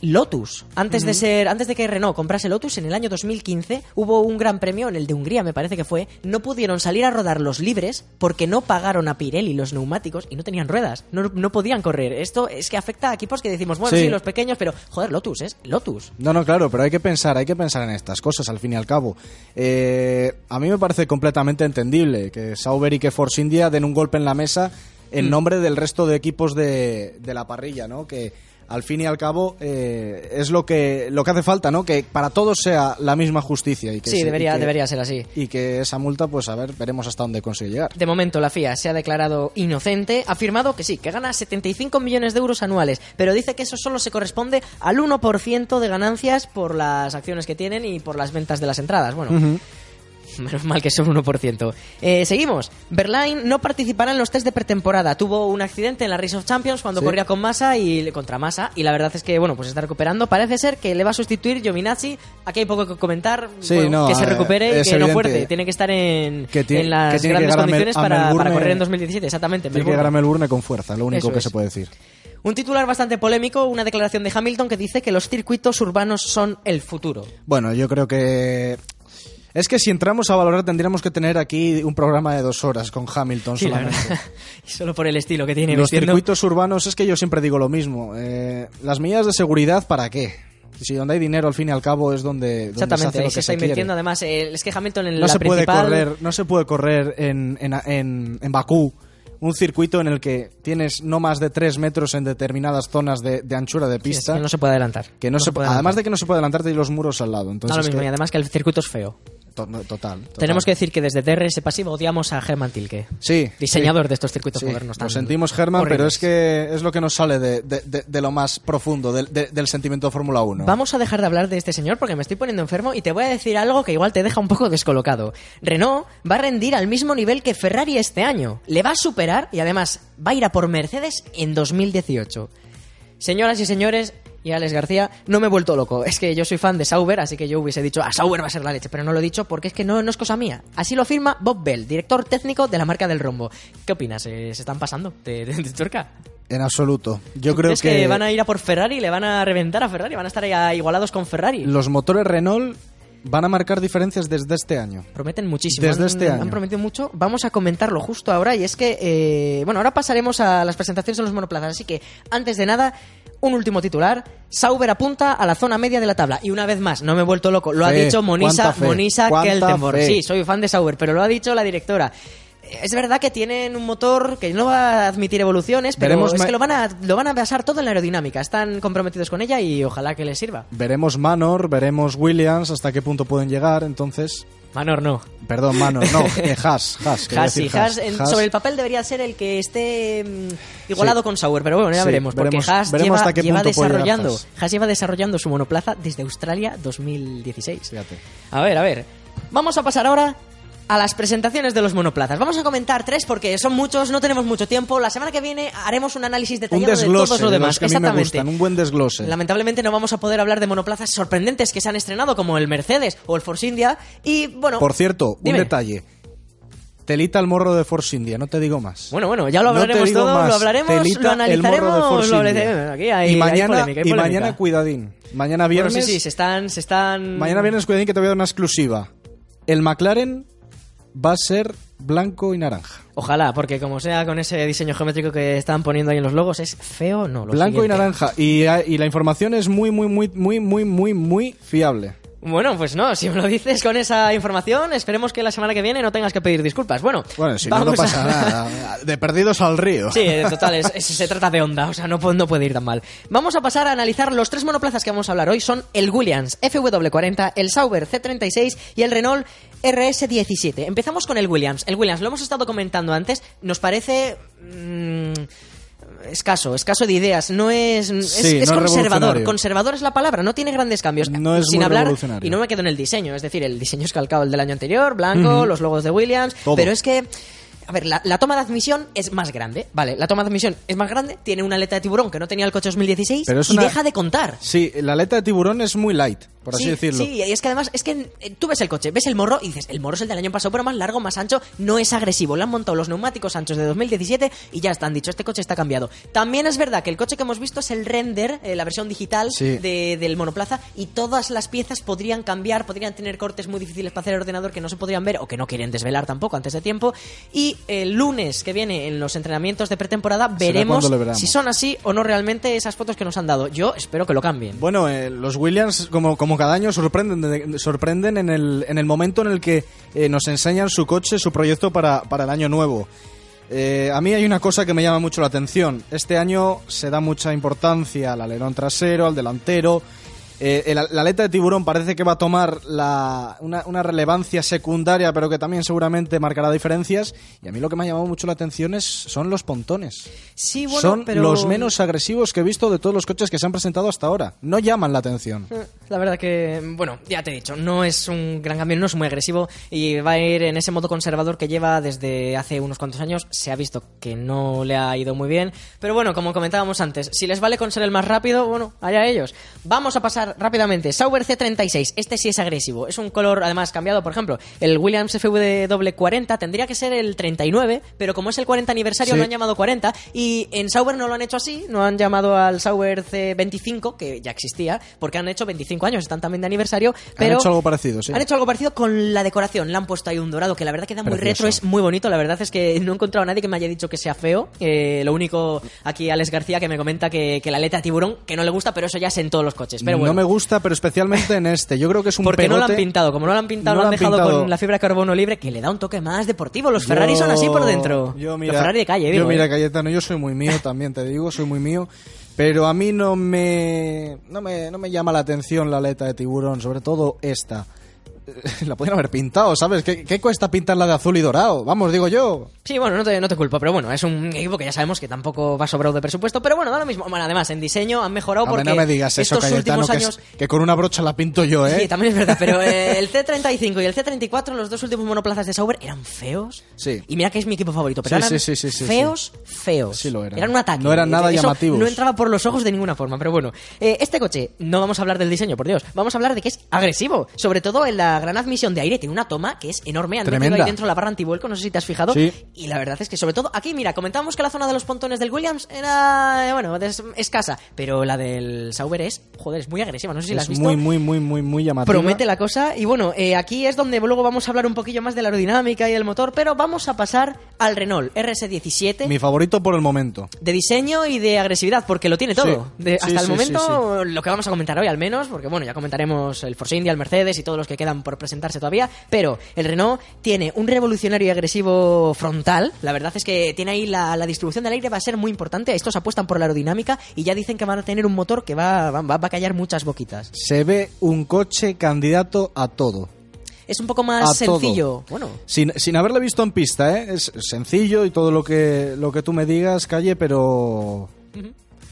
Lotus, antes de ser, antes de que Renault comprase Lotus en el año 2015, hubo un gran premio en el de Hungría, me parece que fue, no pudieron salir a rodar los libres porque no pagaron a Pirelli los neumáticos y no tenían ruedas, no, no podían correr. Esto es que afecta a equipos que decimos, bueno, sí, Sí. los pequeños, pero joder, Lotus es Lotus. No, no, claro, pero hay que pensar, hay que pensar en estas cosas al fin y al cabo. Eh, a mí me parece completamente entendible que Sauber y que Force India den un golpe en la mesa en Mm. nombre del resto de equipos de, de la parrilla, ¿no? Que al fin y al cabo eh, es lo que lo que hace falta, ¿no? Que para todos sea la misma justicia y que Sí, se- y debería, que- debería ser así. y que esa multa, pues a ver, veremos hasta dónde consigue llegar. De momento la FIA se ha declarado inocente, ha afirmado que sí, que gana 75 millones de euros anuales, pero dice que eso solo se corresponde al 1% de ganancias por las acciones que tienen y por las ventas de las entradas. Bueno, [laughs] menos mal que son 1%. Eh, seguimos. Berlín no participará en los test de pretemporada. Tuvo un accidente en la Race of Champions cuando Sí. corría con Massa y contra Massa y la verdad es que bueno, pues está recuperando. Parece ser que le va a sustituir Giovinazzi. Aquí hay poco que comentar. Sí, Bueno, no, que se eh, recupere y que no evidente. fuerte. Tiene que estar en, Que tiene- en las que tiene que grandes Mel- condiciones para, correr en 2017. Exactamente. Tiene que llegar a Melbourne con fuerza, lo único Eso que es. se puede decir. Un titular bastante polémico, una declaración de Hamilton que dice que los circuitos urbanos son el futuro. Bueno, yo creo que. Es que si entramos a valorar tendríamos que tener aquí un programa de dos horas con Hamilton Sí, solamente. [laughs] y solo por el estilo que tiene Los vistiendo. circuitos urbanos es que yo siempre digo lo mismo. eh, las medidas de seguridad, ¿para qué? Si donde hay dinero al fin y al cabo es donde, donde se Exactamente, hace ahí lo se que está se quiere. invirtiendo. Además, eh, es que Hamilton en No la se puede correr, no se puede correr en, en, en, en Bakú un circuito en el que tienes no más de 3 metros en determinadas zonas de, de anchura de Sí, es pista. que no se puede adelantar. que no se, puede además de adelantar. que no se puede adelantarte y los muros al lado. Entonces No, lo mismo, que- y además que el circuito es feo. to- total, total. Tenemos que decir que desde DRS Pasivo odiamos a Germán Tilke, Sí, diseñador de estos circuitos Sí, modernos. lo tan sentimos, Germán, pero es que es lo que nos sale de, de- de- de lo más profundo, del- de- del sentimiento de Fórmula 1. Vamos a dejar de hablar de este señor porque me estoy poniendo enfermo y te voy a decir algo que igual te deja un poco descolocado. Renault va a rendir al mismo nivel que Ferrari este año. Le va a superar y además va a ir a por Mercedes en 2018. Señoras y señores, y Alex García, no me he vuelto loco. Es que yo soy fan de Sauber, así que yo hubiese dicho, a Sauber va a ser la leche, pero no lo he dicho porque es que no, no es cosa mía. Así lo afirma Bob Bell, director técnico de la marca del rombo. ¿Qué opinas? ¿Eh, ¿Se están pasando de, de, de tuerca? En absoluto. Yo ¿Tú creo crees que, van a ir a por Ferrari? ¿Le van a reventar a Ferrari? ¿Van a estar ahí a- igualados con Ferrari? los motores Renault van a marcar diferencias desde este año. Prometen muchísimo. Desde han, este año. Han prometido mucho. Vamos a comentarlo justo ahora. Y es que, eh, bueno, ahora pasaremos a las presentaciones de los monoplazas. Así que, antes de nada, un último titular. Sauber apunta a la zona media de la tabla. Y una vez más, no me he vuelto loco. Lo ha Fe, dicho Monisa, Monisa Keltenborg. Sí, soy fan de Sauber, pero lo ha dicho la directora. Es verdad que tienen un motor que no va a admitir evoluciones, pero Veremos es que lo van, a, lo van a basar todo en la aerodinámica. Están comprometidos con ella y ojalá que les sirva. Veremos Manor, veremos Williams, hasta qué punto pueden llegar. Entonces, Manor no. perdón, Manor, no, [laughs] eh, Haas, Haas. Haas, sí, decir Haas, en- Haas. sobre el papel debería ser el que esté mm, igualado Sí. con Sauber, pero bueno, ya Sí, veremos, porque veremos- Haas veremos lleva, hasta qué lleva desarrollando, Haas. Haas lleva desarrollando su monoplaza desde Australia 2016. Fíjate. A ver, a ver. Vamos a pasar ahora a las presentaciones de los monoplazas. Vamos a comentar tres porque son muchos, no tenemos mucho tiempo. La semana que viene haremos un análisis Un detallado de todos lo de demás. los que a mí me gustan, un buen desglose. Lamentablemente no vamos a poder hablar de monoplazas sorprendentes que se han estrenado como el Mercedes o el Force India y bueno, Por cierto, Dime. un detalle. Telita el morro de Force India, no te digo más. Bueno, bueno, ya lo No hablaremos digo todo, más. lo hablaremos, Telita lo el morro de analizaremos, lo. Aquí hay, y hay mañana, polémica, hay y polémica. mañana cuidadín. Mañana Bueno, viernes. sí, sí, se están, se están... Mañana viernes cuidadín que te voy a dar una exclusiva. El McLaren va a ser blanco y naranja. Ojalá, porque como sea con ese diseño geométrico que están poniendo ahí en los logos, es feo, no. Lo blanco y naranja. Y, y la información es muy, muy, muy, muy, muy, muy, muy fiable. Bueno, pues no, si me lo dices con esa información, esperemos que la semana que viene no tengas que pedir disculpas. Bueno, Bueno, si no, no vamos a- pasa nada. De perdidos al río. Sí, en total, es- es- se trata de onda, o sea, no, no puede ir tan mal. Vamos a pasar a analizar los tres monoplazas que vamos a hablar hoy. Son el Williams FW40, el Sauber C36 y el Renault RS17. Empezamos con el Williams. El Williams, lo hemos estado comentando antes, nos parece... mm, escaso, escaso de ideas, no es, es, Sí, es no es conservador, conservador es la palabra, no tiene grandes cambios, No es sin muy hablar y no me quedo en el diseño, es decir, el diseño es calcado el del año anterior, blanco, los logos de Williams, Todo. pero es que a ver, la, la toma de admisión es más grande, ¿vale? La toma de admisión es más grande, tiene una aleta de tiburón que no tenía el coche 2016 Pero y una- deja de contar. Sí, la aleta de tiburón es muy light, por así sí, decirlo. Sí, y es que además, es que eh, tú ves el coche, ves el morro y dices, el morro es el del año pasado, pero más largo, más ancho, no es agresivo. Le han montado los neumáticos anchos de 2017 y ya están dicho, este coche está cambiado. También es verdad que el coche que hemos visto es el render, eh, la versión digital Sí. de- del monoplaza, y todas las piezas podrían cambiar, podrían tener cortes muy difíciles para hacer el ordenador que no se podrían ver o que no quieren desvelar tampoco antes de tiempo. Y el lunes que viene en los entrenamientos de pretemporada veremos si son así o no realmente esas fotos que nos han dado. Yo espero que lo cambien. Bueno, eh, los Williams, como, como cada año, sorprenden, de- sorprenden en, el, en el momento en el que eh, nos enseñan su coche, su proyecto para, para el año nuevo. Eh, a mí hay una cosa que me llama mucho la atención. Este año se da mucha importancia al alerón trasero, al delantero. Eh, el- la aleta de tiburón parece que va a tomar la- una, una relevancia secundaria, pero que también seguramente marcará diferencias. Y a mí lo que me ha llamado mucho la atención es, son los pontones. Sí, bueno, son pero... los menos agresivos que he visto de todos los coches que se han presentado hasta ahora. No llaman la atención. Eh, La verdad que, bueno, ya te he dicho, no es un gran cambio, no es muy agresivo y va a ir en ese modo conservador que lleva desde hace unos cuantos años. Se ha visto que no le ha ido muy bien, pero bueno, como comentábamos antes, si les vale con ser el más rápido, bueno, allá ellos. Vamos a pasar rápidamente. Sauber C36, este sí es agresivo, es un color además cambiado, por ejemplo, el Williams FW40 tendría que ser el 39, pero como es el 40 aniversario Sí. lo han llamado 40 y en Sauber no lo han hecho así, no han llamado al Sauber C25, que ya existía, porque han hecho 25 años, están también de aniversario, pero hecho algo parecido, sí. Han hecho algo parecido con la decoración, le han puesto ahí un dorado que la verdad queda muy Precioso. retro, es muy bonito, la verdad es que no he encontrado a nadie que me haya dicho que sea feo, Eh, lo único aquí Alex García que me comenta que, que la aleta de tiburón, que no le gusta, pero eso ya es en todos los coches, pero bueno. No me gusta, pero especialmente en este. Yo creo que es un porque no lo han pintado, como no lo han pintado, No lo han dejado pintado. con la fibra de carbono libre que le da un toque más deportivo. Los Ferrari son así por dentro. Yo, mira, los Ferrari de calle, yo, digo. mira, ¿eh? Cayetano, yo soy muy mío [laughs] también, te digo, soy muy mío. Pero a mí no me, no me, no me llama la atención la aleta de tiburón, sobre todo esta. [laughs] La podrían haber pintado, ¿sabes? ¿Qué, qué cuesta pintarla de azul y dorado? Vamos, digo yo. Sí, bueno, no te, no te culpo, pero bueno, es un equipo que ya sabemos que tampoco va sobrado de presupuesto, pero bueno, da lo mismo. Bueno, además, en diseño han mejorado porque no me digas eso, estos Cayetano, últimos que, años... es- que con una brocha la pinto yo, ¿eh? Sí, también es verdad, pero eh, el C35 y el C34, los dos últimos monoplazas de Sauber, eran feos. Sí. Y mira que es mi equipo favorito, pero Sí, eran sí, sí, sí, sí, feos, feos. Sí lo eran. Eran un ataque. No eran nada Eso llamativos. No entraba por los ojos de ninguna forma, pero bueno. Eh, este coche, no vamos a hablar del diseño, por Dios. Vamos a hablar de que es agresivo, sobre todo en la la gran admisión de aire tiene una toma que es enorme. Han metido Tremenda. ahí dentro la barra antivuelco, no sé si te has fijado. Sí. Y la verdad es que, sobre todo, aquí, mira, comentábamos que la zona de los pontones del Williams era, eh, bueno, escasa, pero la del Sauber es, joder, es muy agresiva. No sé si la has visto. muy, muy, muy, muy, muy llamativa. Promete la cosa y bueno, eh, aquí es donde luego vamos a hablar un poquillo más de la aerodinámica y del motor, pero vamos a pasar al Renault RS17 Mi favorito por el momento. de diseño y de agresividad, porque lo tiene todo. Sí. De- Sí, hasta el momento, lo que vamos a comentar hoy al menos, porque bueno, ya comentaremos el Force India, el Mercedes y todos los que quedan por presentarse todavía, pero el Renault tiene un revolucionario y agresivo frontal. La verdad es que tiene ahí la, la distribución del aire va a ser muy importante. Estos apuestan por la aerodinámica y ya dicen que van a tener un motor que va, va, va a callar muchas boquitas. Se ve un coche candidato a todo. Es un poco más sencillo. Bueno, Sin, sin haberle visto en pista, ¿eh? Es sencillo y todo lo que, lo que tú me digas, Calle, pero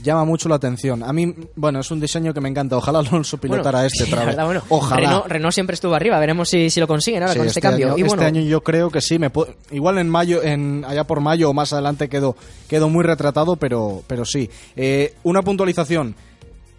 llama mucho la atención. A mí, bueno, es un diseño que me encanta. Ojalá Alonso pilotara Bueno, este sí, otra la vez. verdad, bueno, Ojalá. Renault, Renault siempre estuvo arriba, veremos si, si lo consiguen ahora Sí, con este, cambio. Año, y bueno, este año yo creo que sí. Me puedo- igual en mayo, en allá por mayo o más adelante quedo, quedo muy retratado, pero, pero sí. Eh, una puntualización.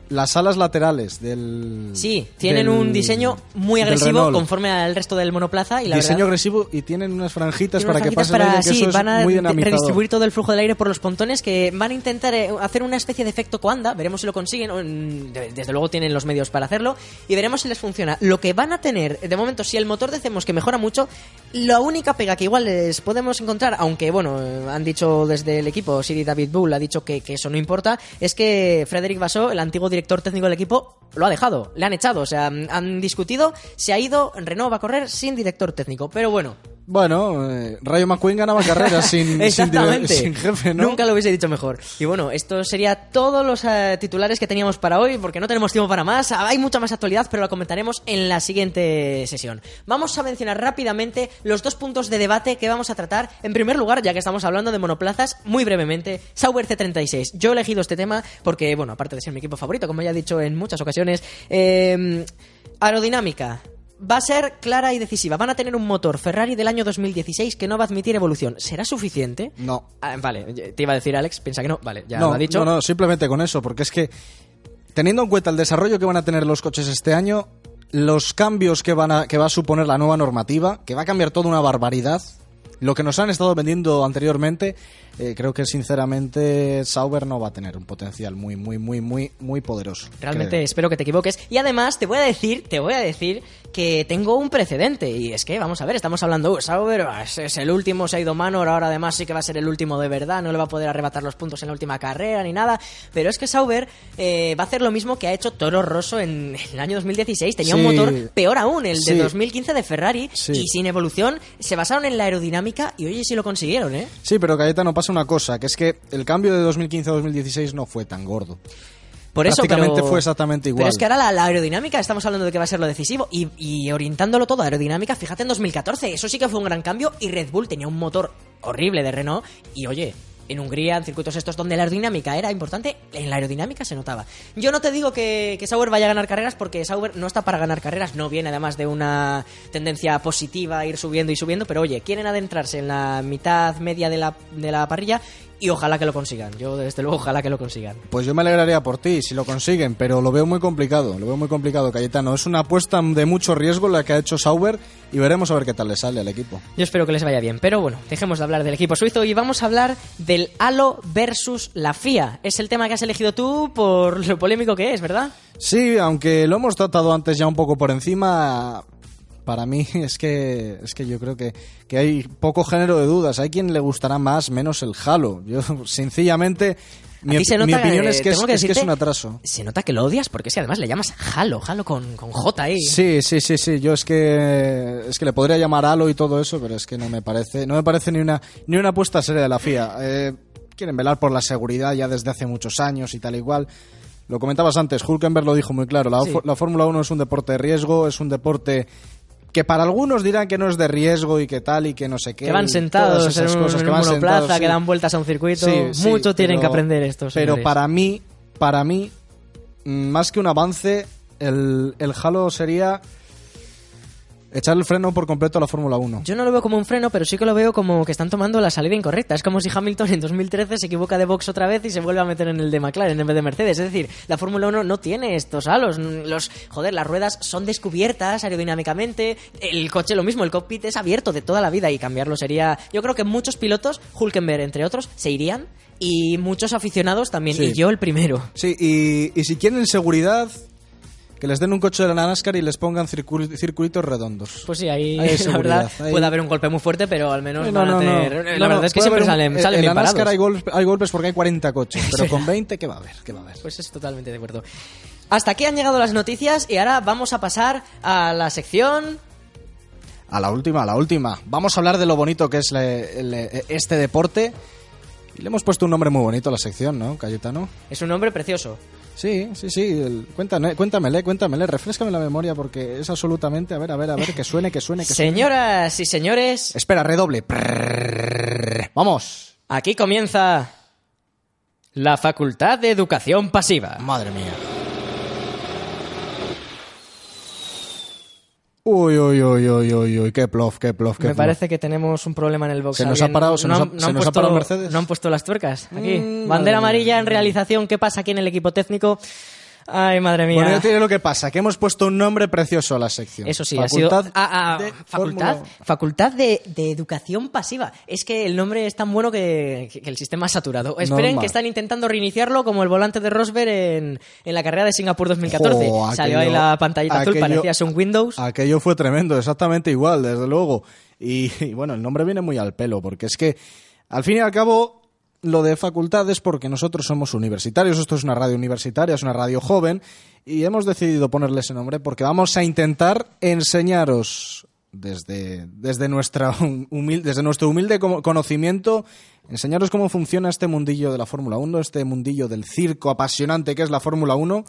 Las alas laterales del. sí, tienen del- un diseño muy agresivo conforme al resto del monoplaza y la Diseño verdad, agresivo y tienen unas franjitas para unas que franjitas pase el aire, para- que sí, eso van a muy redistribuir todo el flujo del aire por los pontones que van a intentar eh, hacer una especie de efecto coanda, veremos si lo consiguen, desde luego tienen los medios para hacerlo y veremos si les funciona. Lo que van a tener, de momento, si el motor decimos que mejora mucho, la única pega que igual les podemos encontrar, aunque bueno, eh, han dicho desde el equipo, Siri David Bull ha dicho que, que eso no importa, es que Frederic Basso, el antiguo director técnico del equipo, lo ha dejado, le han echado, o sea, han discutido, se ha ido, Renault a correr sin director técnico, pero bueno, Bueno, eh, Rayo McQueen ganaba carreras [laughs] sin, jefe, ¿no? Nunca lo hubiese dicho mejor. Y bueno, esto sería todos los eh, titulares que teníamos para hoy, porque no tenemos tiempo para más. Hay mucha más actualidad, pero la comentaremos en la siguiente sesión. Vamos a mencionar rápidamente los dos puntos de debate que vamos a tratar. En primer lugar, ya que estamos hablando de monoplazas, muy brevemente, Sauber C36. Yo he elegido este tema porque, bueno, aparte de ser mi equipo favorito, como ya he dicho en muchas ocasiones, eh, aerodinámica. Va a ser clara y decisiva. Van a tener un motor Ferrari del año 2016 que no va a admitir evolución. ¿Será suficiente? No. Ah, vale, te iba a decir Alex, piensa que no. Vale, ya no, lo ha dicho. no, no, simplemente con eso, porque es que teniendo en cuenta el desarrollo que van a tener los coches este año, los cambios que, van a, que va a suponer la nueva normativa, que va a cambiar toda una barbaridad, lo que nos han estado vendiendo anteriormente, eh, creo que sinceramente Sauber no va a tener un potencial muy, muy, muy, muy, muy poderoso. Realmente creo. espero que te equivoques. Y además te voy a decir, te voy a decir que tengo un precedente. Y es que, vamos a ver, estamos hablando, uh, Sauber ah, es, el último, se ha ido Manor, ahora además sí que va a ser el último de verdad, no le va a poder arrebatar los puntos en la última carrera ni nada. Pero es que Sauber eh, va a hacer lo mismo que ha hecho Toro Rosso en, el año 2016. Tenía un motor peor aún, el Sí. de 2015 de Ferrari, Sí. y sin evolución. Se basaron en la aerodinámica y oye, si lo consiguieron, ¿eh? Sí, pero Cayetano pasa una cosa, que es que el cambio de 2015 a 2016 no fue tan gordo. Por eso, Prácticamente pero- fue exactamente igual. Pero es que ahora la, la aerodinámica, estamos hablando de que va a ser lo decisivo. Y, y orientándolo todo a aerodinámica, fíjate en 2014, eso sí que fue un gran cambio. Y Red Bull tenía un motor horrible de Renault. Y oye, en Hungría, en circuitos estos donde la aerodinámica era importante, en la aerodinámica se notaba. Yo no te digo que, que Sauber vaya a ganar carreras, porque Sauber no está para ganar carreras, no viene además de una tendencia positiva, ir subiendo y subiendo. Pero oye, quieren adentrarse en la mitad media de la, de la parrilla. Y ojalá que lo consigan. Yo, desde luego, ojalá que lo consigan. Pues yo me alegraría por ti si lo consiguen, pero lo veo muy complicado, lo veo muy complicado, Cayetano. Es una apuesta de mucho riesgo la que ha hecho Sauber y veremos a ver qué tal le sale al equipo. Yo espero que les vaya bien. Pero bueno, dejemos de hablar del equipo suizo y vamos a hablar del Halo versus la FIA. Es el tema que has elegido tú por lo polémico que es, ¿verdad? Sí, aunque lo hemos tratado antes ya un poco por encima, para mí [laughs] es que es que yo creo que, que hay poco género de dudas. Hay quien le gustará más, menos el Halo. Yo, [laughs] sencillamente, mi, se opinión eh, es que es, que es que es decirte- un atraso. Se nota que lo odias porque que además le llamas Halo, Halo con, con J ahí. Sí, sí, sí, sí. Yo es que es que le podría llamar Halo y todo eso, pero es que no me parece, no me parece ni una ni una apuesta seria de la FIA. Eh, quieren velar por la seguridad ya desde hace muchos años y tal igual. Lo comentabas antes, Hulkenberg lo dijo muy claro. La, Sí. la Fórmula 1 es un deporte de riesgo, es un deporte que para algunos dirán que no es de riesgo y que tal y que no sé qué. Que van sentados todas esas en cosas, en que van monoplaza, sentados, que sí. dan vueltas a un circuito. Sí, sí, Mucho tienen pero- que aprender estos. Pero señores. para mí, para mí, mm, más que un avance, el, el Halo sería echar el freno por completo a la Fórmula 1. Yo no lo veo como un freno, pero sí que lo veo como que están tomando la salida incorrecta. Es como si Hamilton en 2013 se equivoca de box otra vez y se vuelve a meter en el de McLaren en vez de Mercedes. Es decir, la Fórmula 1 no tiene estos halos. Los, joder, las ruedas son descubiertas aerodinámicamente. El coche lo mismo, el cockpit es abierto de toda la vida y cambiarlo sería... Yo creo que muchos pilotos, Hulkenberg entre otros, se irían y muchos aficionados también. Sí. Y yo el primero. Sí, y, y si quieren seguridad, que les den un coche de la NASCAR y les pongan circu- circuitos redondos. Pues sí, ahí, Ahí [laughs] la verdad ahí- puede haber un golpe muy fuerte, pero al menos Eh, van a tener... La no, verdad es que siempre un- salen, en- salen En bien la NASCAR parados. hay, golpes, hay golpes porque hay 40 coches, pero con 20, ¿qué va a haber? ¿Qué va a haber? Pues es totalmente de acuerdo. Hasta aquí han llegado las noticias y ahora vamos a pasar a la sección... A la última, a la última. Vamos a hablar de lo bonito que es le- le- este deporte. Y le hemos puesto un nombre muy bonito a la sección, ¿no, Cayetano? Es un nombre precioso. Sí, sí, sí. el- cuéntame, cuéntamele, cuéntamele. Refrescame la memoria porque es absolutamente... A ver, a ver, a ver, que suene, que suene, que suene. Señoras y señores, Espera, redoble. Prrrr. Vamos. aquí comienza la Facultad de Educación Pasiva. Madre mía. Uy, uy, uy, uy, uy, uy, qué plof, qué plof, qué Me plof. parece que tenemos un problema en el box. Se nos ha ¿Alguien- parado- se nos ha- han- se nos ha puesto- parado Mercedes. No han puesto las tuercas aquí. Mm, Bandera amarilla en realización. ¿Qué pasa aquí en el equipo técnico? Ay, madre mía. Bueno, ya diré lo que pasa, que hemos puesto un nombre precioso a la sección. Eso sí, ha sido. Facultad Ah, ah, de facultad, Fórmula facultad de, de educación pasiva. Es que el nombre es tan bueno que, que el sistema ha saturado. Esperen Normal. que están intentando reiniciarlo como el volante de Rosberg en, en la carrera de Singapur 2014. Jo, Salió ahí aquello- la pantallita azul, aquello- parecía un Windows. Aquello fue tremendo, exactamente igual, desde luego. Y, y bueno, el nombre viene muy al pelo, porque es que, al fin y al cabo, lo de facultad es porque nosotros somos universitarios, esto es una radio universitaria, es una radio joven, y hemos decidido ponerle ese nombre porque vamos a intentar enseñaros desde, desde, nuestra [laughs] desde nuestro humilde co- conocimiento, enseñaros cómo funciona este mundillo de la Fórmula 1, este mundillo del circo apasionante que es la Fórmula 1,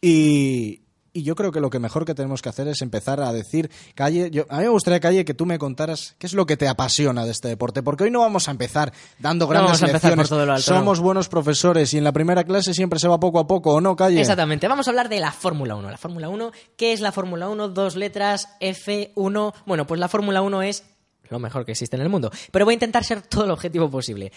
y, y yo creo que lo que mejor que tenemos que hacer es empezar a decir, Calle, yo, a mí me gustaría, Calle, que tú me contaras qué es lo que te apasiona de este deporte, porque hoy no vamos a empezar dando grandes por lecciones. todo lo alto, Somos buenos profesores y en la primera clase siempre se va poco a poco, ¿o no, Calle? Exactamente, vamos a hablar de la Fórmula 1. La Fórmula 1, ¿qué es la Fórmula 1? Dos letras, F1. Bueno, pues la Fórmula 1 es lo mejor que existe en el mundo. Pero voy a intentar ser todo lo objetivo posible.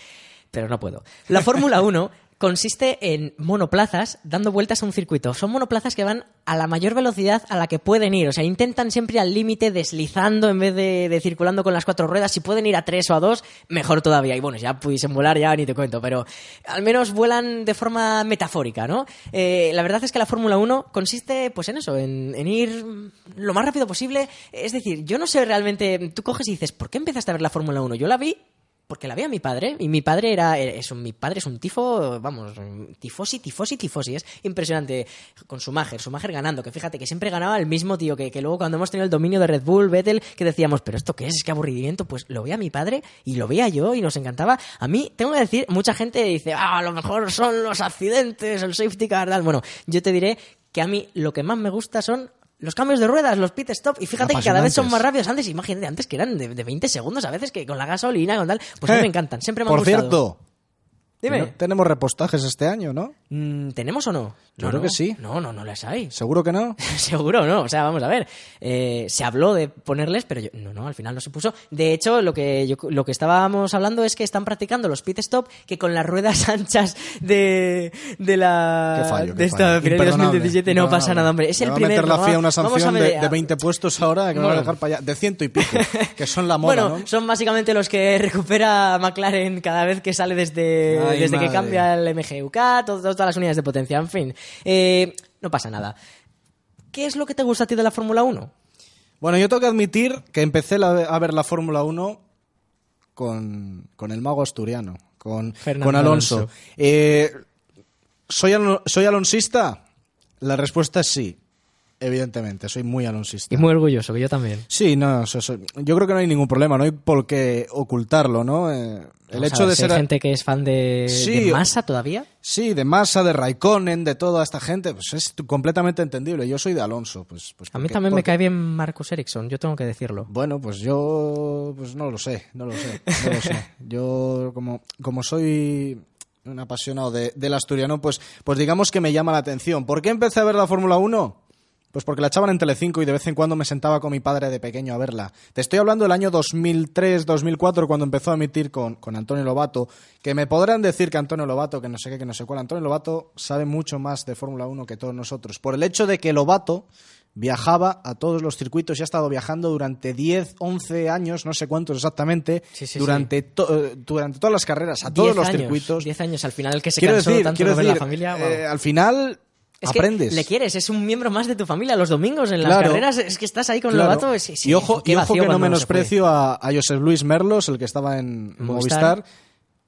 Pero no puedo. La Fórmula 1 [laughs] consiste en monoplazas dando vueltas a un circuito. Son monoplazas que van a la mayor velocidad a la que pueden ir. O sea, intentan siempre al límite deslizando en vez de, de circulando con las cuatro ruedas. Si pueden ir a tres o a dos, mejor todavía. Y bueno, ya pudiesen volar, ya ni te cuento. Pero al menos vuelan de forma metafórica, ¿no? Eh, la verdad es que la Fórmula 1 consiste, pues en eso, en, en ir lo más rápido posible. Es decir, yo no sé realmente... Tú coges y dices, ¿por qué empezaste a ver la Fórmula 1? Yo la vi porque la vi a mi padre y mi padre era es un, mi padre es un tifo vamos tifosi tifosi tifosi es impresionante con Schumacher Schumacher ganando que fíjate que siempre ganaba el mismo tío que, que luego cuando hemos tenido el dominio de Red Bull Vettel que decíamos pero esto qué es que aburrimiento pues lo veía mi padre y lo veía yo y nos encantaba. A mí tengo que decir mucha gente dice ah a lo mejor son los accidentes el safety car tal bueno yo te diré que a mí lo que más me gusta son los cambios de ruedas, los pit stop, y fíjate que cada vez son más rápidos. Antes, imagínate, antes que eran de, de 20 segundos a veces, que con la gasolina, con tal, pues a mí Eh, me encantan, siempre me han Por gustado. cierto, Dime. no- tenemos repostajes este año, ¿no? Mm, ¿Tenemos o no? Yo No, creo no. que sí. No, no, no las hay. [laughs] ¿Seguro que no? Seguro no, o sea, vamos a ver. Eh, se habló de ponerles, pero yo- no, no, al final no se puso. De hecho, lo que yo- lo que estábamos hablando es que están practicando los pit stop que con las ruedas [laughs] anchas de, de la Qué fallo, qué de esta. Pirelli Imperdonable, 2017 no pasa nada, hombre. Es Me el primer meter la. FIA una sanción de, de 20 puestos ahora que me va a Bueno. dejar para allá. De ciento y pico, [laughs] que son la moda, bueno, ¿no? son básicamente los que recupera McLaren cada vez que sale desde, Ay, desde que cambia el MGUK, todas las unidades de potencia, en fin. Eh, no pasa nada. ¿Qué es lo que te gusta a ti de la Fórmula 1? Bueno, yo tengo que admitir que empecé la- a ver la Fórmula 1 con, con el mago asturiano, con, con Alonso. Alonso. Eh, ¿soy, ¿Soy alonsista? La respuesta es sí, evidentemente, soy muy alonsista. Y muy orgulloso, que yo también. Sí, no, eso- eso- yo creo que no hay ningún problema, no hay por qué ocultarlo, ¿no? Eh, el hecho ver, de si ser... hay gente que es fan de, Sí, de Massa todavía. Sí, de Massa, de Raikkonen, de toda esta gente, pues es completamente entendible. Yo soy de Alonso, pues... pues A mí porque- también me cae bien Marcus Ericsson, yo tengo que decirlo. Bueno, pues yo pues no lo sé, no lo sé, no lo sé. [laughs] Yo como, como soy un apasionado de- del asturiano, pues, pues digamos que me llama la atención. ¿Por qué empecé a ver la Fórmula 1? Pues porque la echaban en Telecinco y de vez en cuando me sentaba con mi padre de pequeño a verla. Te estoy hablando del año 2003-2004 cuando empezó a emitir con, con Antonio Lobato, que me podrán decir que Antonio Lobato, que no sé qué, que no sé cuál. Antonio Lobato sabe mucho más de Fórmula 1 que todos nosotros. Por el hecho de que Lobato viajaba a todos los circuitos y ha estado viajando durante 10, 11 años, no sé cuántos exactamente, Sí, sí, durante, to- eh, durante todas las carreras, a todos los años, circuitos. Diez años, al final el que se quiero cansó decir, tanto quiero de ver la familia... wow. eh, al final Es que aprendes. le quieres, es un miembro más de tu familia los domingos en las Claro. carreras, es que estás ahí con Claro. Lobato. sí, y ojo, y ojo que no menosprecio a, a Josep Luis Merlos, el que estaba en Movistar. Movistar.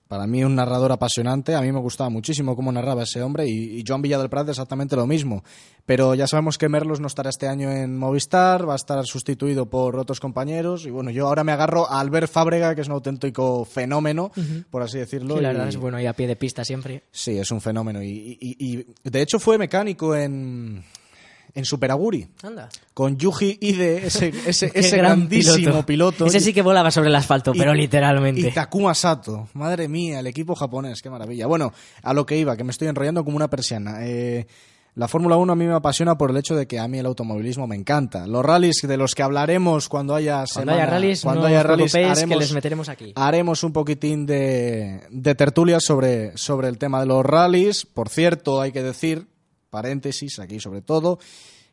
Para mí un narrador apasionante, a mí me gustaba muchísimo cómo narraba ese hombre y, y Joan Villa del Prat exactamente lo mismo. Pero ya sabemos que Merlos no estará este año en Movistar, va a estar sustituido por otros compañeros y bueno, yo ahora me agarro a Albert Fábrega, que es un auténtico fenómeno, por así decirlo. Sí, la y- verdad es bueno, ahí a pie de pista siempre. Sí, es un fenómeno y, y- y- y de hecho fue mecánico en, en Superaguri Anda. con Yuji Ide, ese, [laughs] ese, Qué ese gran grandísimo piloto. Ese sí que volaba sobre el asfalto, Y- pero literalmente. Y Takuma Sato, madre mía, el equipo japonés, qué maravilla. Bueno, a lo que iba, que me estoy enrollando como una persiana. Eh, la Fórmula 1 a mí me apasiona por el hecho de que a mí el automovilismo me encanta. Los rallies de los que hablaremos cuando haya Cuando haya rallies, cuando no haya rallies, que les meteremos aquí. haremos un poquitín de, de tertulia sobre, sobre el tema de los rallies. Por cierto, hay que decir, paréntesis aquí sobre todo,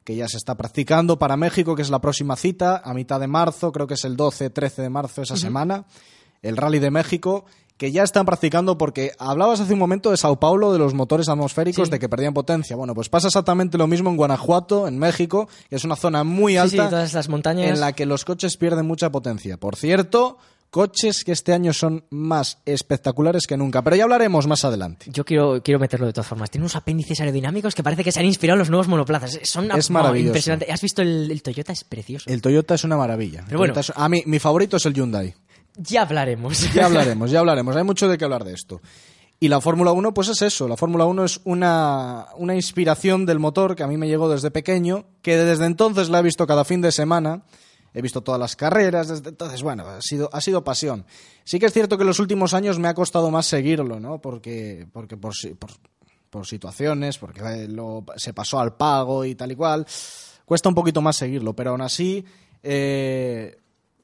que ya se está practicando para México, que es la próxima cita, a mitad de marzo, creo que es el 12-13 de marzo esa semana, el Rally de México, que ya están practicando porque hablabas hace un momento de Sao Paulo, de los motores atmosféricos, Sí. de que perdían potencia. Bueno, pues pasa exactamente lo mismo en Guanajuato, en México, que es una zona muy Sí, alta sí, todas las montañas. en la que los coches pierden mucha potencia. Por cierto, coches que este año son más espectaculares que nunca. Pero ya hablaremos más adelante. Yo quiero, quiero meterlo de todas formas. Tiene unos apéndices aerodinámicos que parece que se han inspirado en los nuevos monoplazas. Son Es maravilloso. impresionante. ¿Has visto el, el Toyota? Es precioso. El Toyota es una maravilla. Pero bueno. Es- a mí, mi favorito es el Hyundai. Ya hablaremos. Ya [laughs] hablaremos, ya hablaremos. Hay mucho de qué hablar de esto. Y la Fórmula 1, pues es eso. La Fórmula 1 es una, una inspiración del motor que a mí me llegó desde pequeño, que desde entonces la he visto cada fin de semana. He visto todas las carreras, desde entonces, bueno, ha sido, ha sido pasión. Sí que es cierto que en los últimos años me ha costado más seguirlo, ¿no? Porque, porque por, por, por situaciones, porque eh, lo- se pasó al pago y tal y cual, cuesta un poquito más seguirlo, pero aún así, eh,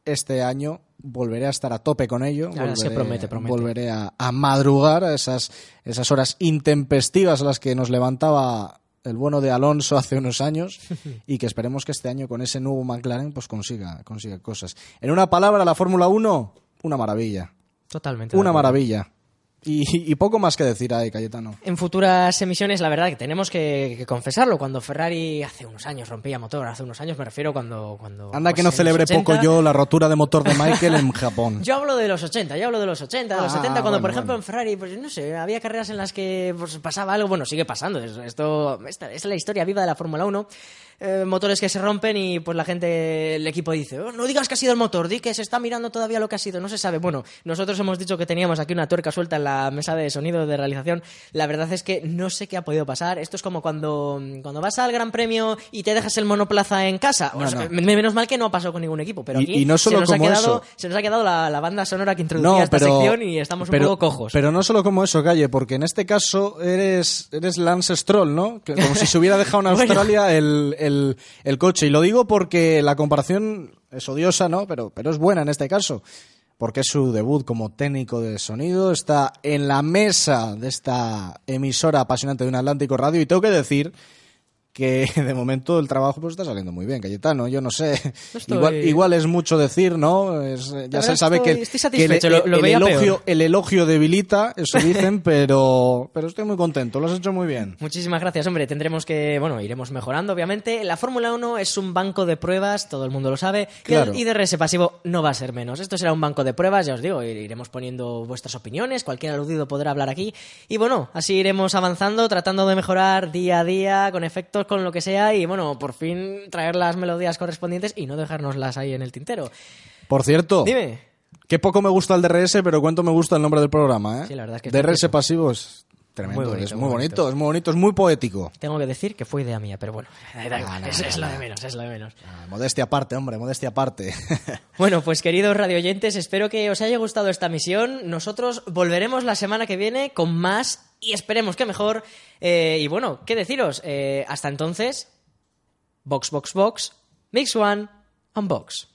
este año volveré a estar a tope con ello. Es que promete, promete. Volveré a, a madrugar a esas, esas horas intempestivas a las que nos levantaba el bueno de Alonso hace unos años [laughs] y que esperemos que este año con ese nuevo McLaren pues consiga, consiga cosas. En una palabra, la Fórmula 1, una maravilla. Totalmente. Una maravilla. Y, y poco más que decir ahí, Cayetano. En futuras emisiones, la verdad que tenemos que, que confesarlo. Cuando Ferrari hace unos años rompía motor, hace unos años me refiero cuando. cuando Anda pues, que no celebre 80, poco yo la rotura de motor de Michael en [laughs] Japón. Yo hablo de los 80, yo hablo de los 80, de los Ah, 70, cuando bueno, por ejemplo bueno. en Ferrari, pues no sé, había carreras en las que pues, pasaba algo, bueno, sigue pasando, es- esto, esta, esta es la historia viva de la Fórmula 1, eh, motores que se rompen y pues la gente, el equipo dice, "Oh, no digas que ha sido el motor, di que se está mirando todavía lo que ha sido, no se sabe. Bueno, nosotros hemos dicho que teníamos aquí una tuerca suelta en la mesa de sonido de realización, la verdad es que no sé qué ha podido pasar, esto es como cuando, cuando vas al Gran Premio y te dejas el monoplaza en casa, O No, sea, no. me- menos mal que no ha pasado con ningún equipo, pero Y- aquí y no solo se nos ha como quedado eso. se nos ha quedado la, la banda sonora que introducía esta sección y estamos un pero- poco cojos. Pero no solo como eso, Calle, porque en este caso eres, eres Lance Stroll, ¿no? Como si se hubiera dejado en [laughs] Bueno. Australia el, el- coche. Y lo digo porque la comparación es odiosa, ¿no? Pero, pero es buena en este caso. Porque su debut como técnico de sonido. Está en la mesa de esta emisora apasionante de un Atlántico Radio. Y tengo que decir que [laughs] de momento el trabajo pues está saliendo muy bien, Cayetano. Yo no sé. Estoy- Igual, igual es mucho decir, ¿no? Es, ya se sabe estoy- que, estoy que el, lo- lo el elogio, peor. el elogio debilita, eso [laughs] dicen, pero, pero estoy muy contento. Lo has hecho muy bien. Muchísimas gracias, hombre. Tendremos que, bueno, iremos mejorando, obviamente. La Fórmula 1 es un banco de pruebas, todo el mundo lo sabe. Claro. Y el IDRS pasivo no va a ser menos. Esto será un banco de pruebas, ya os digo, iremos poniendo vuestras opiniones, cualquier aludido podrá hablar aquí. Y bueno, así iremos avanzando, tratando de mejorar día a día, con efectos, con lo que sea, y bueno, por fin traer las melodías correspondientes y no dejárnoslas ahí en el tintero. Por cierto, Dime. qué poco me gusta el DRS, pero cuánto me gusta el nombre del programa, ¿eh? Sí, la verdad es que es DRS precioso. Es tremendo, Muy bonito, es muy muy bonito, bonito. es muy bonito, es muy poético. Tengo que decir que fue idea mía, pero bueno, [laughs] da igual, no, [laughs] es, no, es lo no. de menos, es lo de menos. Ah, modestia aparte, hombre, modestia aparte. [laughs] Bueno, pues queridos radioyentes, espero que os haya gustado esta misión. Nosotros volveremos la semana que viene con más y esperemos que mejor. Eh, y bueno, ¿qué deciros? Eh, hasta entonces, Box, box, box, mix one, unbox.